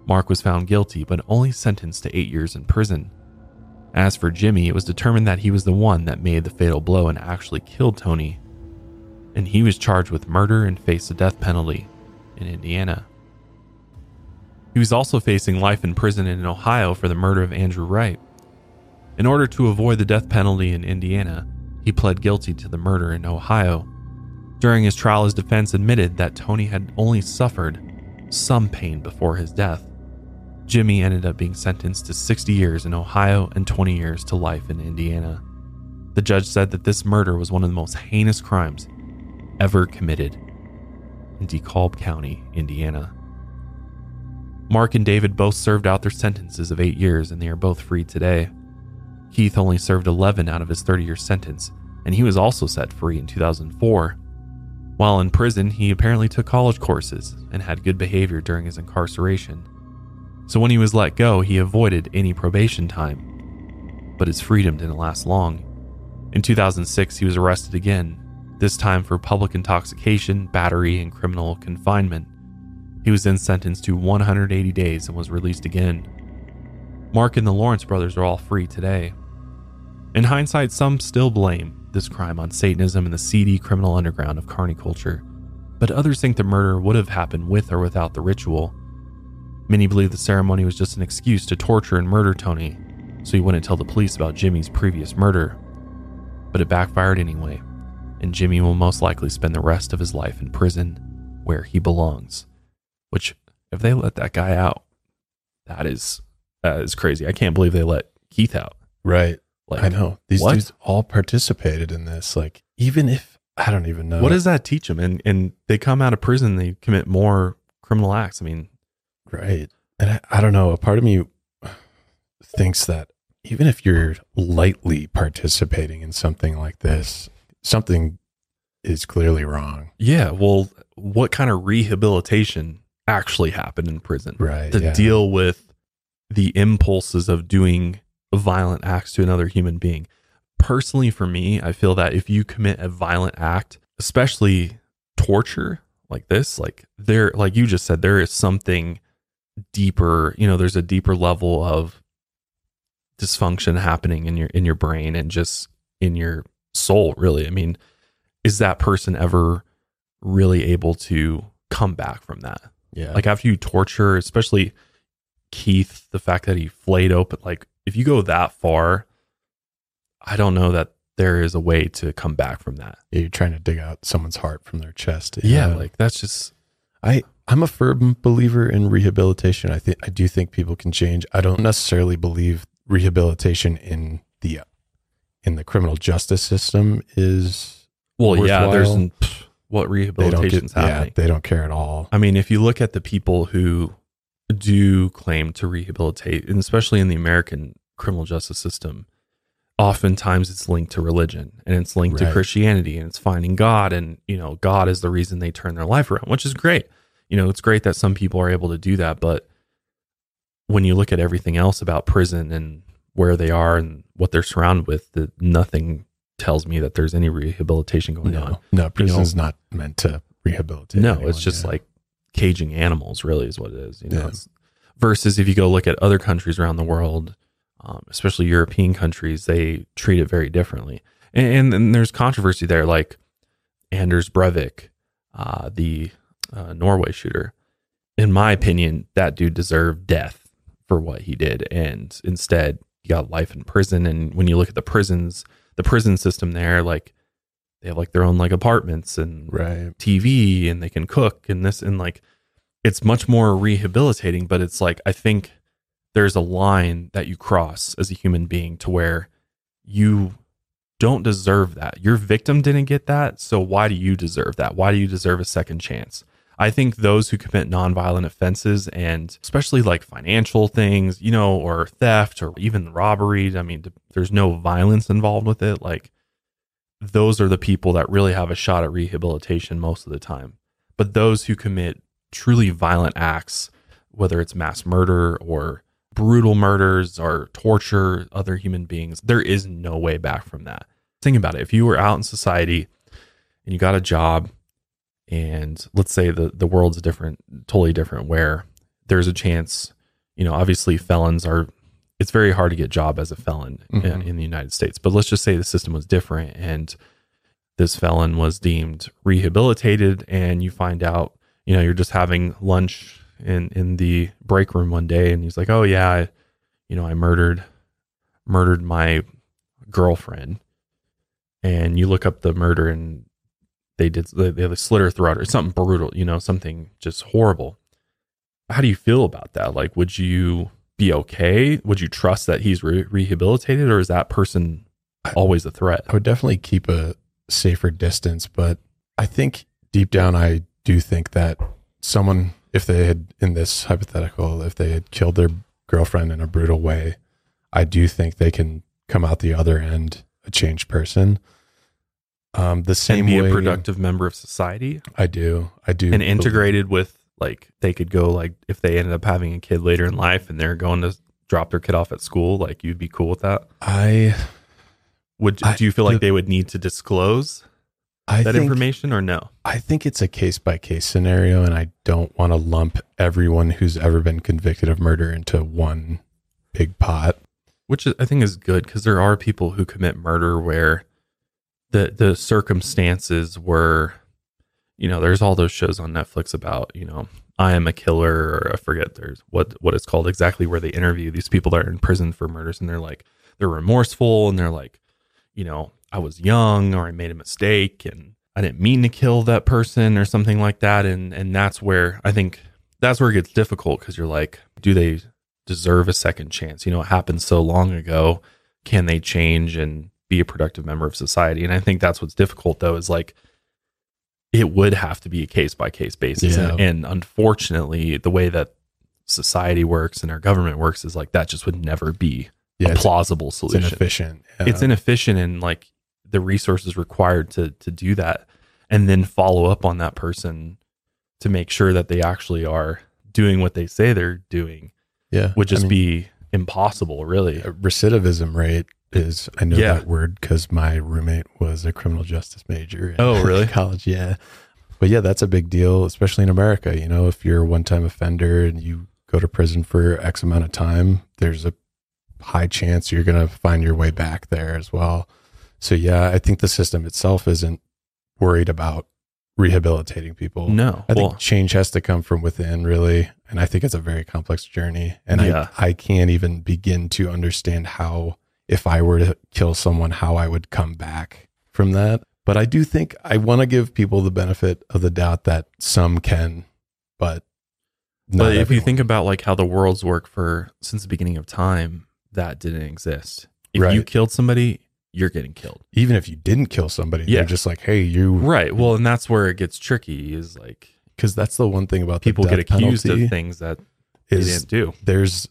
Mark was found guilty but only sentenced to eight years in prison. As for Jimmy, it was determined that he was the one that made the fatal blow and actually killed Tony. And he was charged with murder and faced the death penalty in Indiana. He was also facing life in prison in Ohio for the murder of Andrew Wright. In order to avoid the death penalty in Indiana, he pled guilty to the murder in Ohio during his trial, his defense admitted that Tony had only suffered some pain before his death. Jimmy ended up being sentenced to 60 years in Ohio and 20 years to life in Indiana. The judge said that this murder was one of the most heinous crimes ever committed in DeKalb County, Indiana. Mark and David both served out their sentences of eight years and they are both free today. Keith only served 11 out of his 30 year sentence, and he was also set free in 2004 while in prison, he apparently took college courses and had good behavior during his incarceration. So when he was let go, he avoided any probation time. But his freedom didn't last long. In 2006, he was arrested again, this time for public intoxication, battery, and criminal confinement. He was then sentenced to 180 days and was released again. Mark and the Lawrence brothers are all free today. In hindsight, some still blame this crime on Satanism and the seedy criminal underground of carny culture, but others think the murder would have happened with or without the ritual. Many believe the ceremony was just an excuse to torture and murder Tony, so he wouldn't tell the police about Jimmy's previous murder. But it backfired anyway, and Jimmy will most likely spend the rest of his life in prison where he belongs. Which, if they let that guy out, that is that is crazy. I can't believe they let Keith out. Right. Like, I know these what? dudes all participated in this. Like, even if I don't even know, what does that teach them? And and they come out of prison, they commit more criminal acts. I mean, right? And I, I don't know. A part of me thinks that even if you're lightly participating in something like this, something is clearly wrong. Yeah. Well, what kind of rehabilitation actually happened in prison? Right. To yeah. deal with the impulses of doing violent acts to another human being. Personally, for me, I feel that if you commit a violent act, especially torture like this, like there, like you just said, there is something deeper, you know, there's a deeper level of dysfunction happening in your in your brain and just in your soul really. I mean is that person ever really able to come back from that? Yeah. Like after you torture especially keith the fact that he flayed open like if you go that far, I don't know that there is a way to come back from that. Yeah, you're trying to dig out someone's heart from their chest. Yeah, like that's just I I'm a firm believer in rehabilitation. I think I do think people can change. I don't necessarily believe rehabilitation in the in the criminal justice system is well, worthwhile. yeah. There's what rehabilitation's get, happening. Yeah, they don't care at all. I mean, if you look at the people who do claim to rehabilitate, and especially in the American criminal justice system, oftentimes it's linked to religion and it's linked right. to Christianity and it's finding God and you know God is the reason they turn their life around, which is great. You know, it's great that some people are able to do that, but when you look at everything else about prison and where they are and what they're surrounded with, that nothing tells me that there's any rehabilitation going on. No, no, prison's not meant to rehabilitate. No, anyone, it's just yeah. like caging animals, really, is what it is. You know, Yeah. versus if you go look at other countries around the world, um, especially European countries, they treat it very differently. And, and, and there's controversy there, like Anders Breivik, uh, the uh, Norway shooter. In my opinion, that dude deserved death for what he did, and instead he got life in prison. And when you look at the prisons, the prison system there, like they have like their own like apartments and right. TV and they can cook and this and like it's much more rehabilitating, but it's like I think there's a line that you cross as a human being to where you don't deserve that. Your victim didn't get that, so why do you deserve that? Why do you deserve a second chance? I think those who commit nonviolent offenses and especially like financial things, you know, or theft or even robbery, I mean, there's no violence involved with it. Like those are the people that really have a shot at rehabilitation most of the time. But those who commit truly violent acts, whether it's mass murder or brutal murders or torture other human beings, there is no way back from that. Think about it. If you were out in society and you got a job, and let's say the, the world's different, totally different, where there's a chance, you know, obviously felons are, it's very hard to get a job as a felon in, Mhm. in the United States. But let's just say the system was different and this felon was deemed rehabilitated and you find out, you know, you're just having lunch in, in the break room one day and he's like, oh yeah, I, you know, I murdered, murdered my girlfriend. And you look up the murder and they did, they, they slit her throat or something brutal, you know, something just horrible. How do you feel about that? Like, would you be okay? Would you trust that he's re- rehabilitated or is that person always a threat? I would definitely keep a safer distance, but I think deep down, I do think that someone, if they had, in this hypothetical, if they had killed their girlfriend in a brutal way, I do think they can come out the other end a changed person. Um, the same and be way a productive member of society I do, I do, and believe- integrated with like they could go like if they ended up having a kid later in life and they're going to drop their kid off at school like you'd be cool with that I, would I- do you feel like the- they would need to disclose I that think, information or no I think it's a case by case scenario, and I don't want to lump everyone who's ever been convicted of murder into one big pot. which i think is good because there are people who commit murder where the the circumstances were you know there's all those shows on netflix about you know i am a killer or i forget there's what what it's called exactly where they interview these people that are in prison for murders and they're like they're remorseful and they're like you know i was young or i made a mistake and i didn't mean to kill that person or something like that. And and that's where i think that's where it gets difficult because you're like do they deserve a second chance? You know it happened so long ago. Can they change and be a productive member of society? And i think that's what's difficult though is like it would have to be a case by case basis Yeah. and, and unfortunately the way that society works and our government works is like that just would never be Yeah, a plausible it's inefficient. Yeah. it's inefficient and like the resources required to to do that and then follow up on that person to make sure that they actually are doing what they say they're doing yeah, would just I mean, be impossible really recidivism rate is. I know Yeah. that word because my roommate was a criminal justice major. in Oh, really? college, yeah. But yeah, that's a big deal, especially in America. You know, if you're a one-time offender and you go to prison for X amount of time, there's a high chance you're going to find your way back there as well. So yeah, I think the system itself isn't worried about rehabilitating people. no I well think change has to come from within, really. And I think it's a very complex journey. And Yeah. I, I can't even begin to understand how, if I were to kill someone, how I would come back from that. But I do think I want to give people the benefit of the doubt that some can, but not but if you think about like how the worlds work for since the beginning of time that didn't exist. If you killed somebody you're getting killed. Even if you didn't kill somebody, Yeah. they're just like, hey, you, right. Well and that's where it gets tricky is like because that's the one thing about the people get accused of things that they is didn't do. there's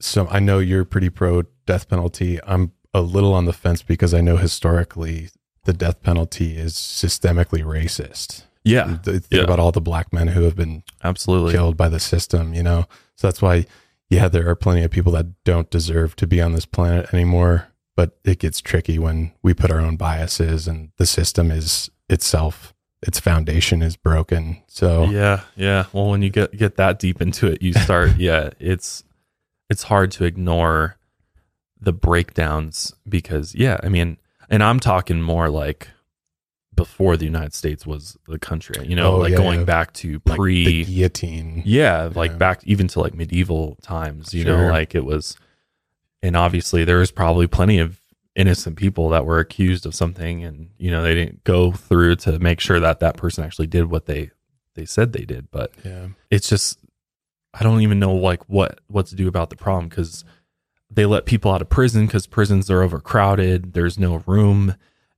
some I know you're pretty pro death penalty. I'm a little on the fence because I know historically the death penalty is systemically racist. yeah Think Yeah. about all the black men who have been absolutely killed by the system, you know. So that's why yeah, there are plenty of people that don't deserve to be on this planet anymore. But it gets tricky when we put our own biases and the system is itself, its foundation is broken. So Yeah, yeah. Well, when you get get that deep into it, you start yeah, it's it's hard to ignore the breakdowns because yeah, I mean, and I'm talking more like before the United States was the country, you know, Oh, like yeah, going yeah. back to like pre the guillotine. Yeah, like Yeah. back even to like medieval times, you know, like it was and obviously there was probably plenty of innocent people that were accused of something and you know they didn't go through to make sure that that person actually did what they they said they did, but Yeah. it's just I don't even know like what what to do about the problem cuz they let people out of prison cuz prisons are overcrowded, there's no room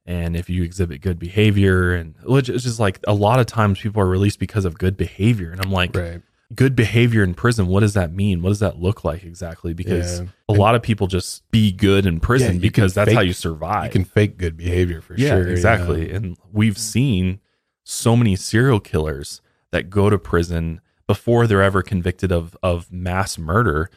and if you exhibit good behavior and which is just like a lot of times people are released because of good behavior and I'm like Right. good behavior in prison what does that mean what does that look like exactly because Yeah. a lot of people just be good in prison Yeah, because that's how you survive You can fake good behavior for yeah sure. exactly and we've seen so many serial killers that go to prison before they're ever convicted of of mass murder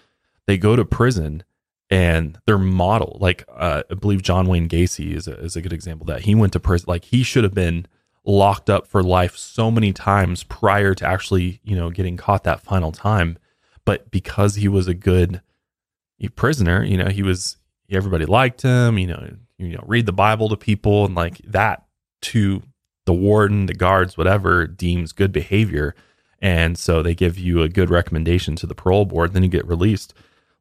they go to prison and they're model like uh, i believe john wayne gacy is a, is a good example that. He went to prison like he should have been locked up for life so many times prior to actually you know getting caught that final time. But because he was a good prisoner you know he was everybody liked him you know you know read the bible to people and like that to the warden the guards whatever deems good behavior. And so they give you a good recommendation to the parole board then you get released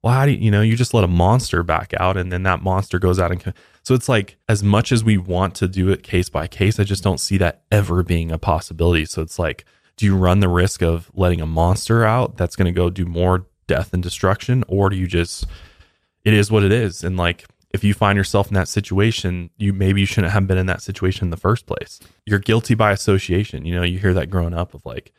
well how do you, you know you just let a monster back out and then that monster goes out and so it's like as much as we want to do it case by case i just don't see that ever being a possibility. So it's like do you run the risk of letting a monster out that's going to go do more death and destruction? Or do you just it is what it is. And like if you find yourself in that situation you maybe you shouldn't have been in that situation in the first place. You're guilty by association. You know you hear that growing up of like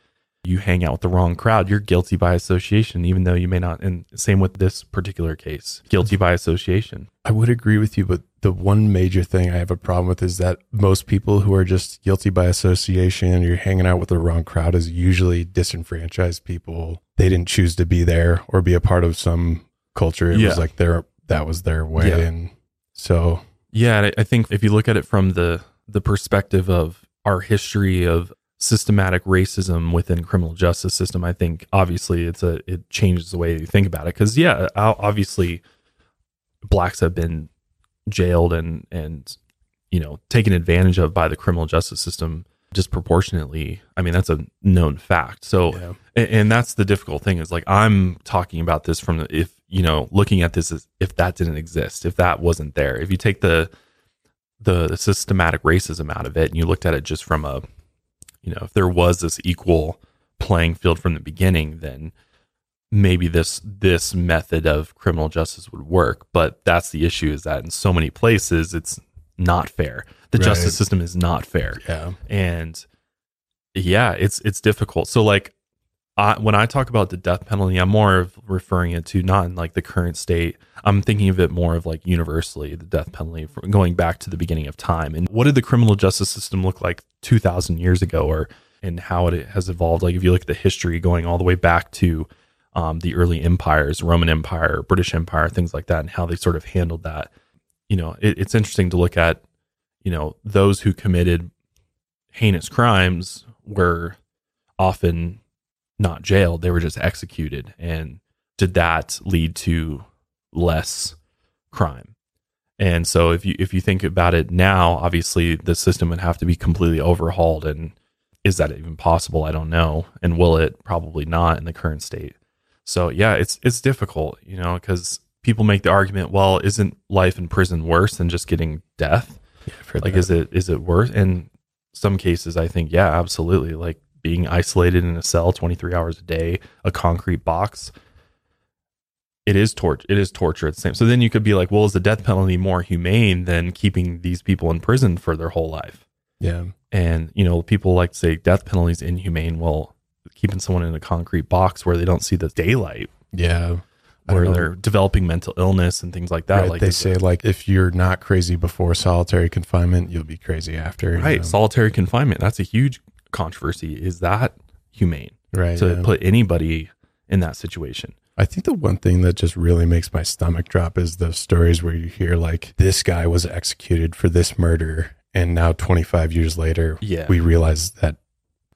you hang out with the wrong crowd you're guilty by association even though you may not and same with this particular case guilty by association I would agree with you, but the one major thing I have a problem with is that most people who are just guilty by association, you're hanging out with the wrong crowd, is usually disenfranchised people. They didn't choose to be there or be a part of some culture. It Yeah. was like their that was their way, Yeah. and so Yeah, and I- I think if you look at it from the the perspective of our history of systematic racism within criminal justice system, I think obviously it's a it changes the way you think about it. Because yeah, obviously blacks have been jailed and and you know taken advantage of by the criminal justice system disproportionately. I mean that's a known fact. So yeah. and, and that's the difficult thing is like i'm talking about this from the, if you know looking at this as if that didn't exist if that wasn't there if you take the the systematic racism out of it and you looked at it just from a you know if there was this equal playing field from the beginning then maybe this this method of criminal justice would work. But that's the issue is that in so many places it's not fair. The Right. justice system is not fair. Yeah, and yeah it's it's difficult. So like I, when i talk about the death penalty i'm more of referring it to not in like the current state. I'm thinking of it more of like universally the death penalty going back to the beginning of time. And what did the criminal justice system look like 2000 years ago or and how it has evolved? Like if you look at the history going all the way back to um, the early empires roman empire british empire things like that and how they sort of handled that you know it, it's interesting to look at you know those who committed heinous crimes were often not jailed they were just executed. And did that lead to less crime? And so if you if you think about it now obviously the system would have to be completely overhauled. And is that even possible? I don't know. And will it? Probably not in the current state. So yeah it's it's difficult you know because people make the argument well isn't life in prison worse than just getting death? Yeah like that. is it is it worse? in some cases i think yeah absolutely. Like being isolated in a cell 23 hours a day a concrete box it is torture it is torture at the same so then you could be like well is the death penalty more humane than keeping these people in prison for their whole life? Yeah, and you know people like to say death penalty is inhumane. Well keeping someone in a concrete box where they don't see the daylight. Yeah. Where they're developing mental illness and things like that Right, like they say like if you're not crazy before solitary confinement, you'll be crazy after. you right. know? solitary confinement. That's a huge controversy is that humane right. to yeah. put anybody in that situation I think the one thing that just really makes my stomach drop is those stories where you hear like this guy was executed for this murder and now 25 years later Yeah. we realize that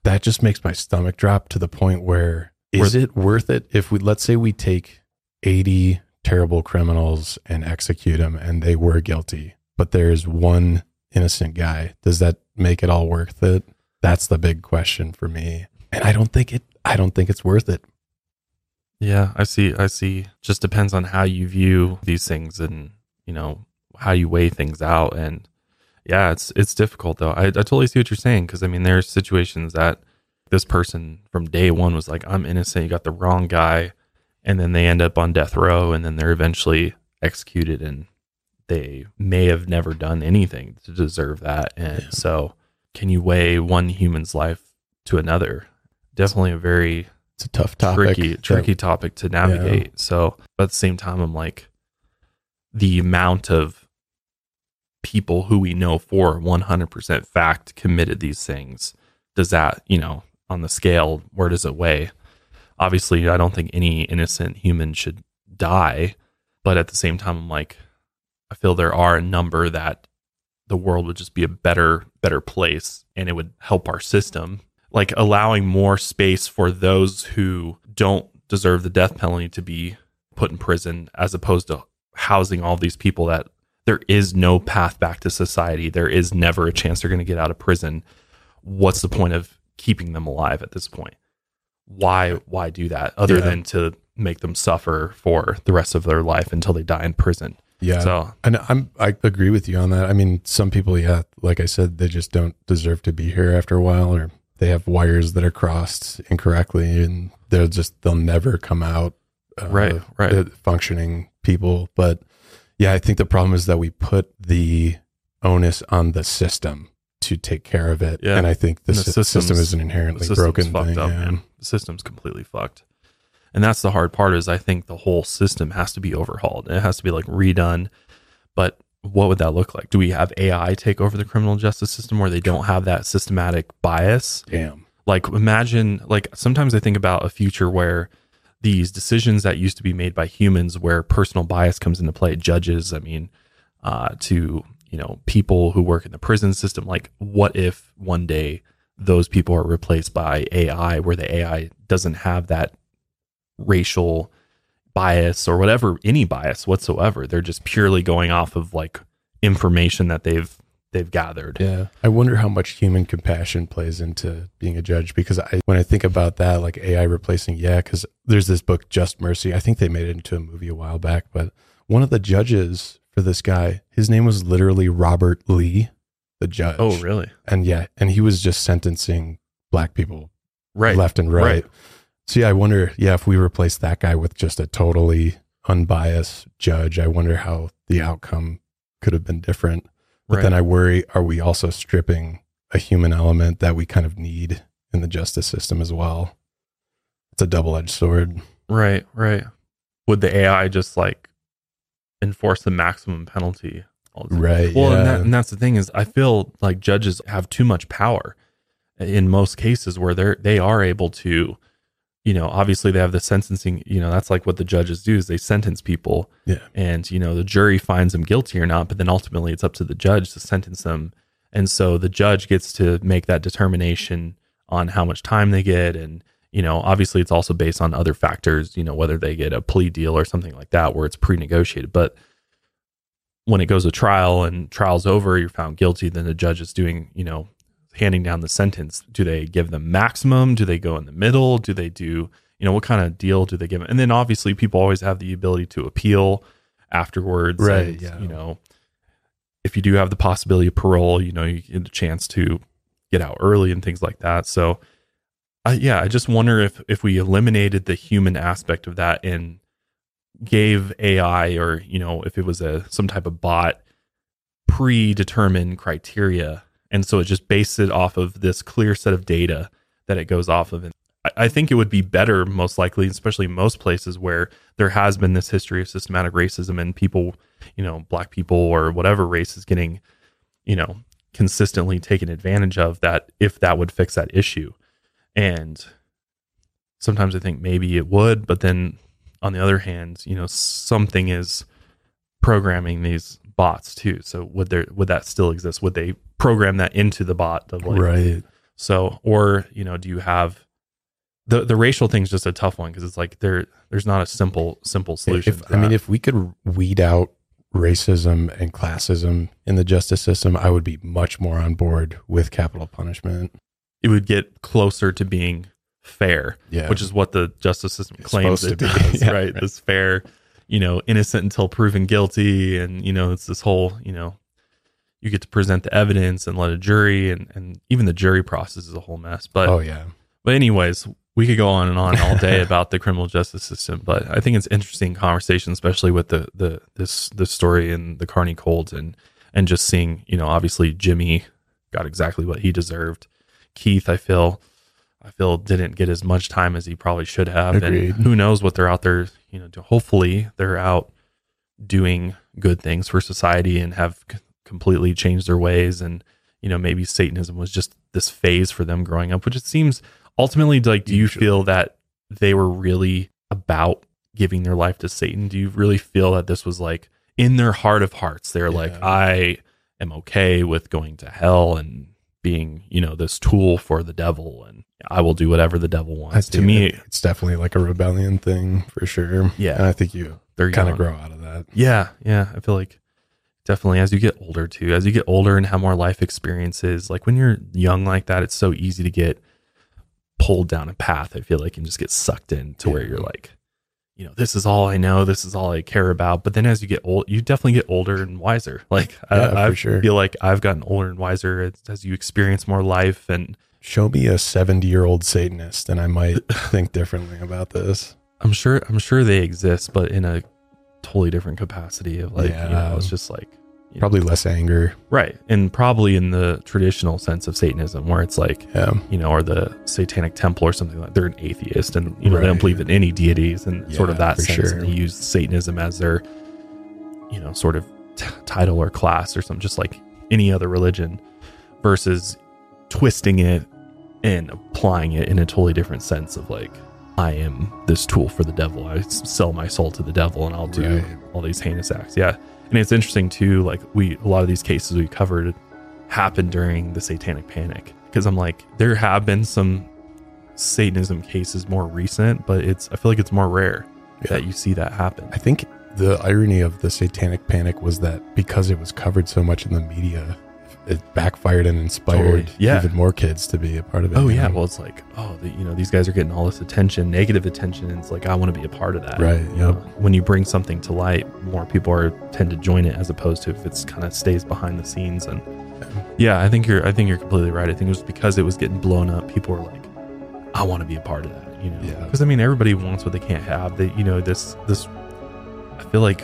that just makes my stomach drop to the point where is it worth it if we let's say we take 80 terrible criminals and execute them and they were guilty but there's one innocent guy does that make it all worth it that's the big question for me and i don't think it i don't think it's worth it Yeah, I see. I see. Just depends on how you view these things and, you know, how you weigh things out. And yeah, it's it's difficult though. I, I totally see what you're saying because I mean, there are situations that this person from day one was like, I'm innocent. You got the wrong guy. And then they end up on death row and then they're eventually executed and they may have never done anything to deserve that. And Yeah. so, can you weigh one human's life to another? Definitely a very it's a tough topic tricky that- tricky topic to navigate. So, but at the same time, I'm like the amount of people who we know for 100% fact committed these things. Does that, you know, on the scale, where does it weigh? Obviously, I don't think any innocent human should die, but at the same time, I'm like, I feel there are a number that the world would just be a better better place and it would help our system. Like allowing more space for those who don't deserve the death penalty to be put in prison as opposed to housing all these people that there is no path back to society. There is never a chance they're going to get out of prison. What's the point of keeping them alive at this point? Why why do that other Yeah. than to make them suffer for the rest of their life until they die in prison yeah so And I'm I agree with you on that. I mean, some people, yeah, like I said, they just don't deserve to be here after a while, or they have wires that are crossed incorrectly, and they'll just they'll never come out uh, Right, right. functioning people. But yeah, I think the problem is that we put the onus on the system to take care of it, Yeah. and I think the, the sy- system is an inherently broken thing. up, yeah. man. The system's completely fucked. And that's the hard part is I think the whole system has to be overhauled. It has to be like redone. But what would that look like? Do we have AI take over the criminal justice system where they don't have that systematic bias? Damn. Like imagine like sometimes I think about a future where these decisions that used to be made by humans where personal bias comes into play, judges, I mean, uh, to, you know, people who work in the prison system, like what if one day those people are replaced by AI where the AI doesn't have that racial bias or whatever any bias whatsoever they're just purely going off of like information that they've they've gathered Yeah. I wonder how much human compassion plays into being a judge because I when I think about that like AI replacing yeah cuz there's this book Just Mercy. I think they made it into a movie a while back, but one of the judges for this guy, his name was literally Robert Lee, the judge. oh really And yeah, and he was just sentencing black people right left and right. right. So yeah, I wonder, yeah, if we replace that guy with just a totally unbiased judge, I wonder how the outcome could have been different. But right. then I worry, are we also stripping a human element that we kind of need in the justice system as well? It's a double edged sword. Right, right. Would the AI just like enforce the maximum penalty? all? Right. Well, yeah. and, that, and that's the thing is, I feel like judges have too much power in most cases where they're they are able to, you know, obviously they have the sentencing. You know, that's like what the judges do is they sentence people, Yeah. and you know the jury finds them guilty or not, but then ultimately it's up to the judge to sentence them, and so the judge gets to make that determination on how much time they get and you know obviously it's also based on other factors you know whether they get a plea deal or something like that where it's pre-negotiated but when it goes to trial and trial's over you're found guilty then the judge is doing you know handing down the sentence do they give them maximum? Do they go in the middle? Do they do you know what kind of deal do they give? And then obviously people always have the ability to appeal afterwards Right, and, yeah. you know if you do have the possibility of parole you know you get a chance to get out early and things like that. So I, yeah i just wonder if if we eliminated the human aspect of that and gave ai or you know if it was a some type of bot predetermined criteria and so it just based it off of this clear set of data that it goes off of and I- think it would be better, most likely, especially most places where there has been this history of systematic racism and people, you know, black people or whatever race is getting, you know, consistently taken advantage of. That if that would fix that issue, and sometimes I think maybe it would, but then on the other hand, you know, something is programming these bots too. So would there would that still exist? Would they program that into the bot of like right. so or you know, do you have the the racial thing's just a tough one because it's like there there's not a simple simple solution. If, I mean, if we could weed out racism and classism in the justice system, I would be much more on board with capital punishment. it would get closer to being fair, Yeah. which is what the justice system It's claims it to be. does, Yeah, right? right. This fair, you know, innocent until proven guilty, and you know, it's this whole, you know, you get to present the evidence and let a jury, and and even the jury process is a whole mess. But oh yeah. but anyways, we could go on and on all day about the criminal justice system, but I think it's interesting conversation, especially with the the this this story and the Carny Cults and and just seeing, you know, obviously Jimmy got exactly what he deserved. Keith, I feel I feel didn't get as much time as he probably should have. Agreed. And who knows what they're out there, you know, hopefully they're out doing good things for society and have c- completely changed their ways and you know maybe satanism was just this phase for them growing up which it seems ultimately like do you feel that they were really about giving their life to satan do you really feel that this was like in their heart of hearts they're like i am okay with going to hell and being you know this tool for the devil and i will do whatever the devil wants to me that it's definitely like a rebellion thing for sure. Yeah. And I think you they're kind of grow out of that. Yeah, yeah. I feel like definitely as you get older too, as you get older and have more life experiences, like when you're young like that, it's so easy to get pulled down a path. I feel like and just get sucked in to where you're like, you know, this is all I know, this is all I care about. But then as you get old, you definitely get older and wiser. Like Yeah, I, I sure. feel like I've gotten older and wiser as, as you experience more life and Show me a 70 year old Satanist and I might think differently about this. I'm sure I'm sure they exist, but in a totally different capacity of like, you know, it's just like you know, Probably less anger. Right. And probably in the traditional sense of Satanism, where it's like, Yeah. you know, or the Satanic Temple or something like they're an atheist and, you know, they don't believe in any deities and sort of that sense. sure. And they use Satanism as their, you know, sort of t- title or class or something, just like any other religion versus twisting it and applying it in a totally different sense of like, I am this tool for the devil. I sell my soul to the devil and I'll do Right. all these heinous acts. Yeah. And it's interesting too, like we a lot of these cases we covered happened during the satanic panic. Because I'm like, there have been some Satanism cases more recent, but it's I feel like it's more rare Yeah. that you see that happen. I think the irony of the satanic panic was that because it was covered so much in the media, it backfired and inspired Totally. Yeah. even more kids to be a part of it. Oh yeah, know? well it's like, oh, the, you know, these guys are getting all this attention, negative attention, and it's like I want to be a part of that. Right, You know, yep. Uh, when you bring something to light, more people are tend to join it as opposed to if it's kind of stays behind the scenes. And yeah, I think you're, I think you're completely right. I think it was because it was getting blown up. People were like, I want to be a part of that. You know, Yeah. because I mean, everybody wants what they can't have. That you know, this, this. I feel like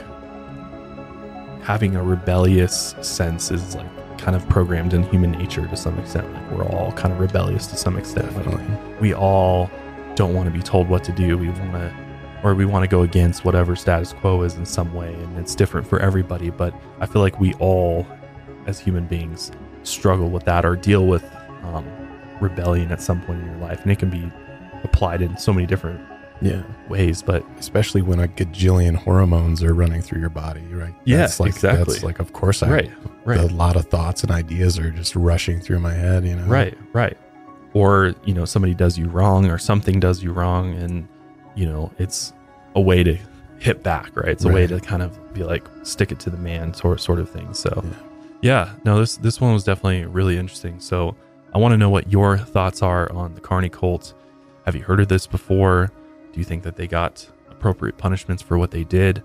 having a rebellious sense is like kind of programmed in human nature to some extent. Like we're all kind of rebellious to some extent. Like, we all don't want to be told what to do. We want to, or we want to go against whatever status quo is in some way. And it's different for everybody. But I feel like we all, as human beings, struggle with that or deal with um, rebellion at some point in your life. And it can be applied in so many different Yeah. ways. But Especially when a gajillion hormones are running through your body, right? Yeah, like, exactly. That's like, of course, I, right, right. a lot of thoughts and ideas are just rushing through my head, you know? Right, right. Or, you know, somebody does you wrong or something does you wrong and, you know, it's a way to hit back, right? It's a way to kind of be like stick it to the man sort sort of thing. So, Yeah. yeah, no, this this one was definitely really interesting. So, I want to know what your thoughts are on the Carny cult. Have you heard of this before? Do you think that they got appropriate punishments for what they did?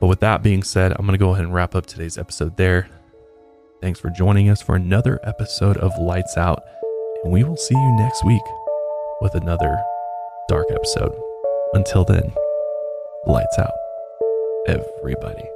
But with that being said, I'm going to go ahead and wrap up today's episode there. Thanks for joining us for another episode of Lights Out, and we will see you next week with another dark episode. Until then, lights out, everybody.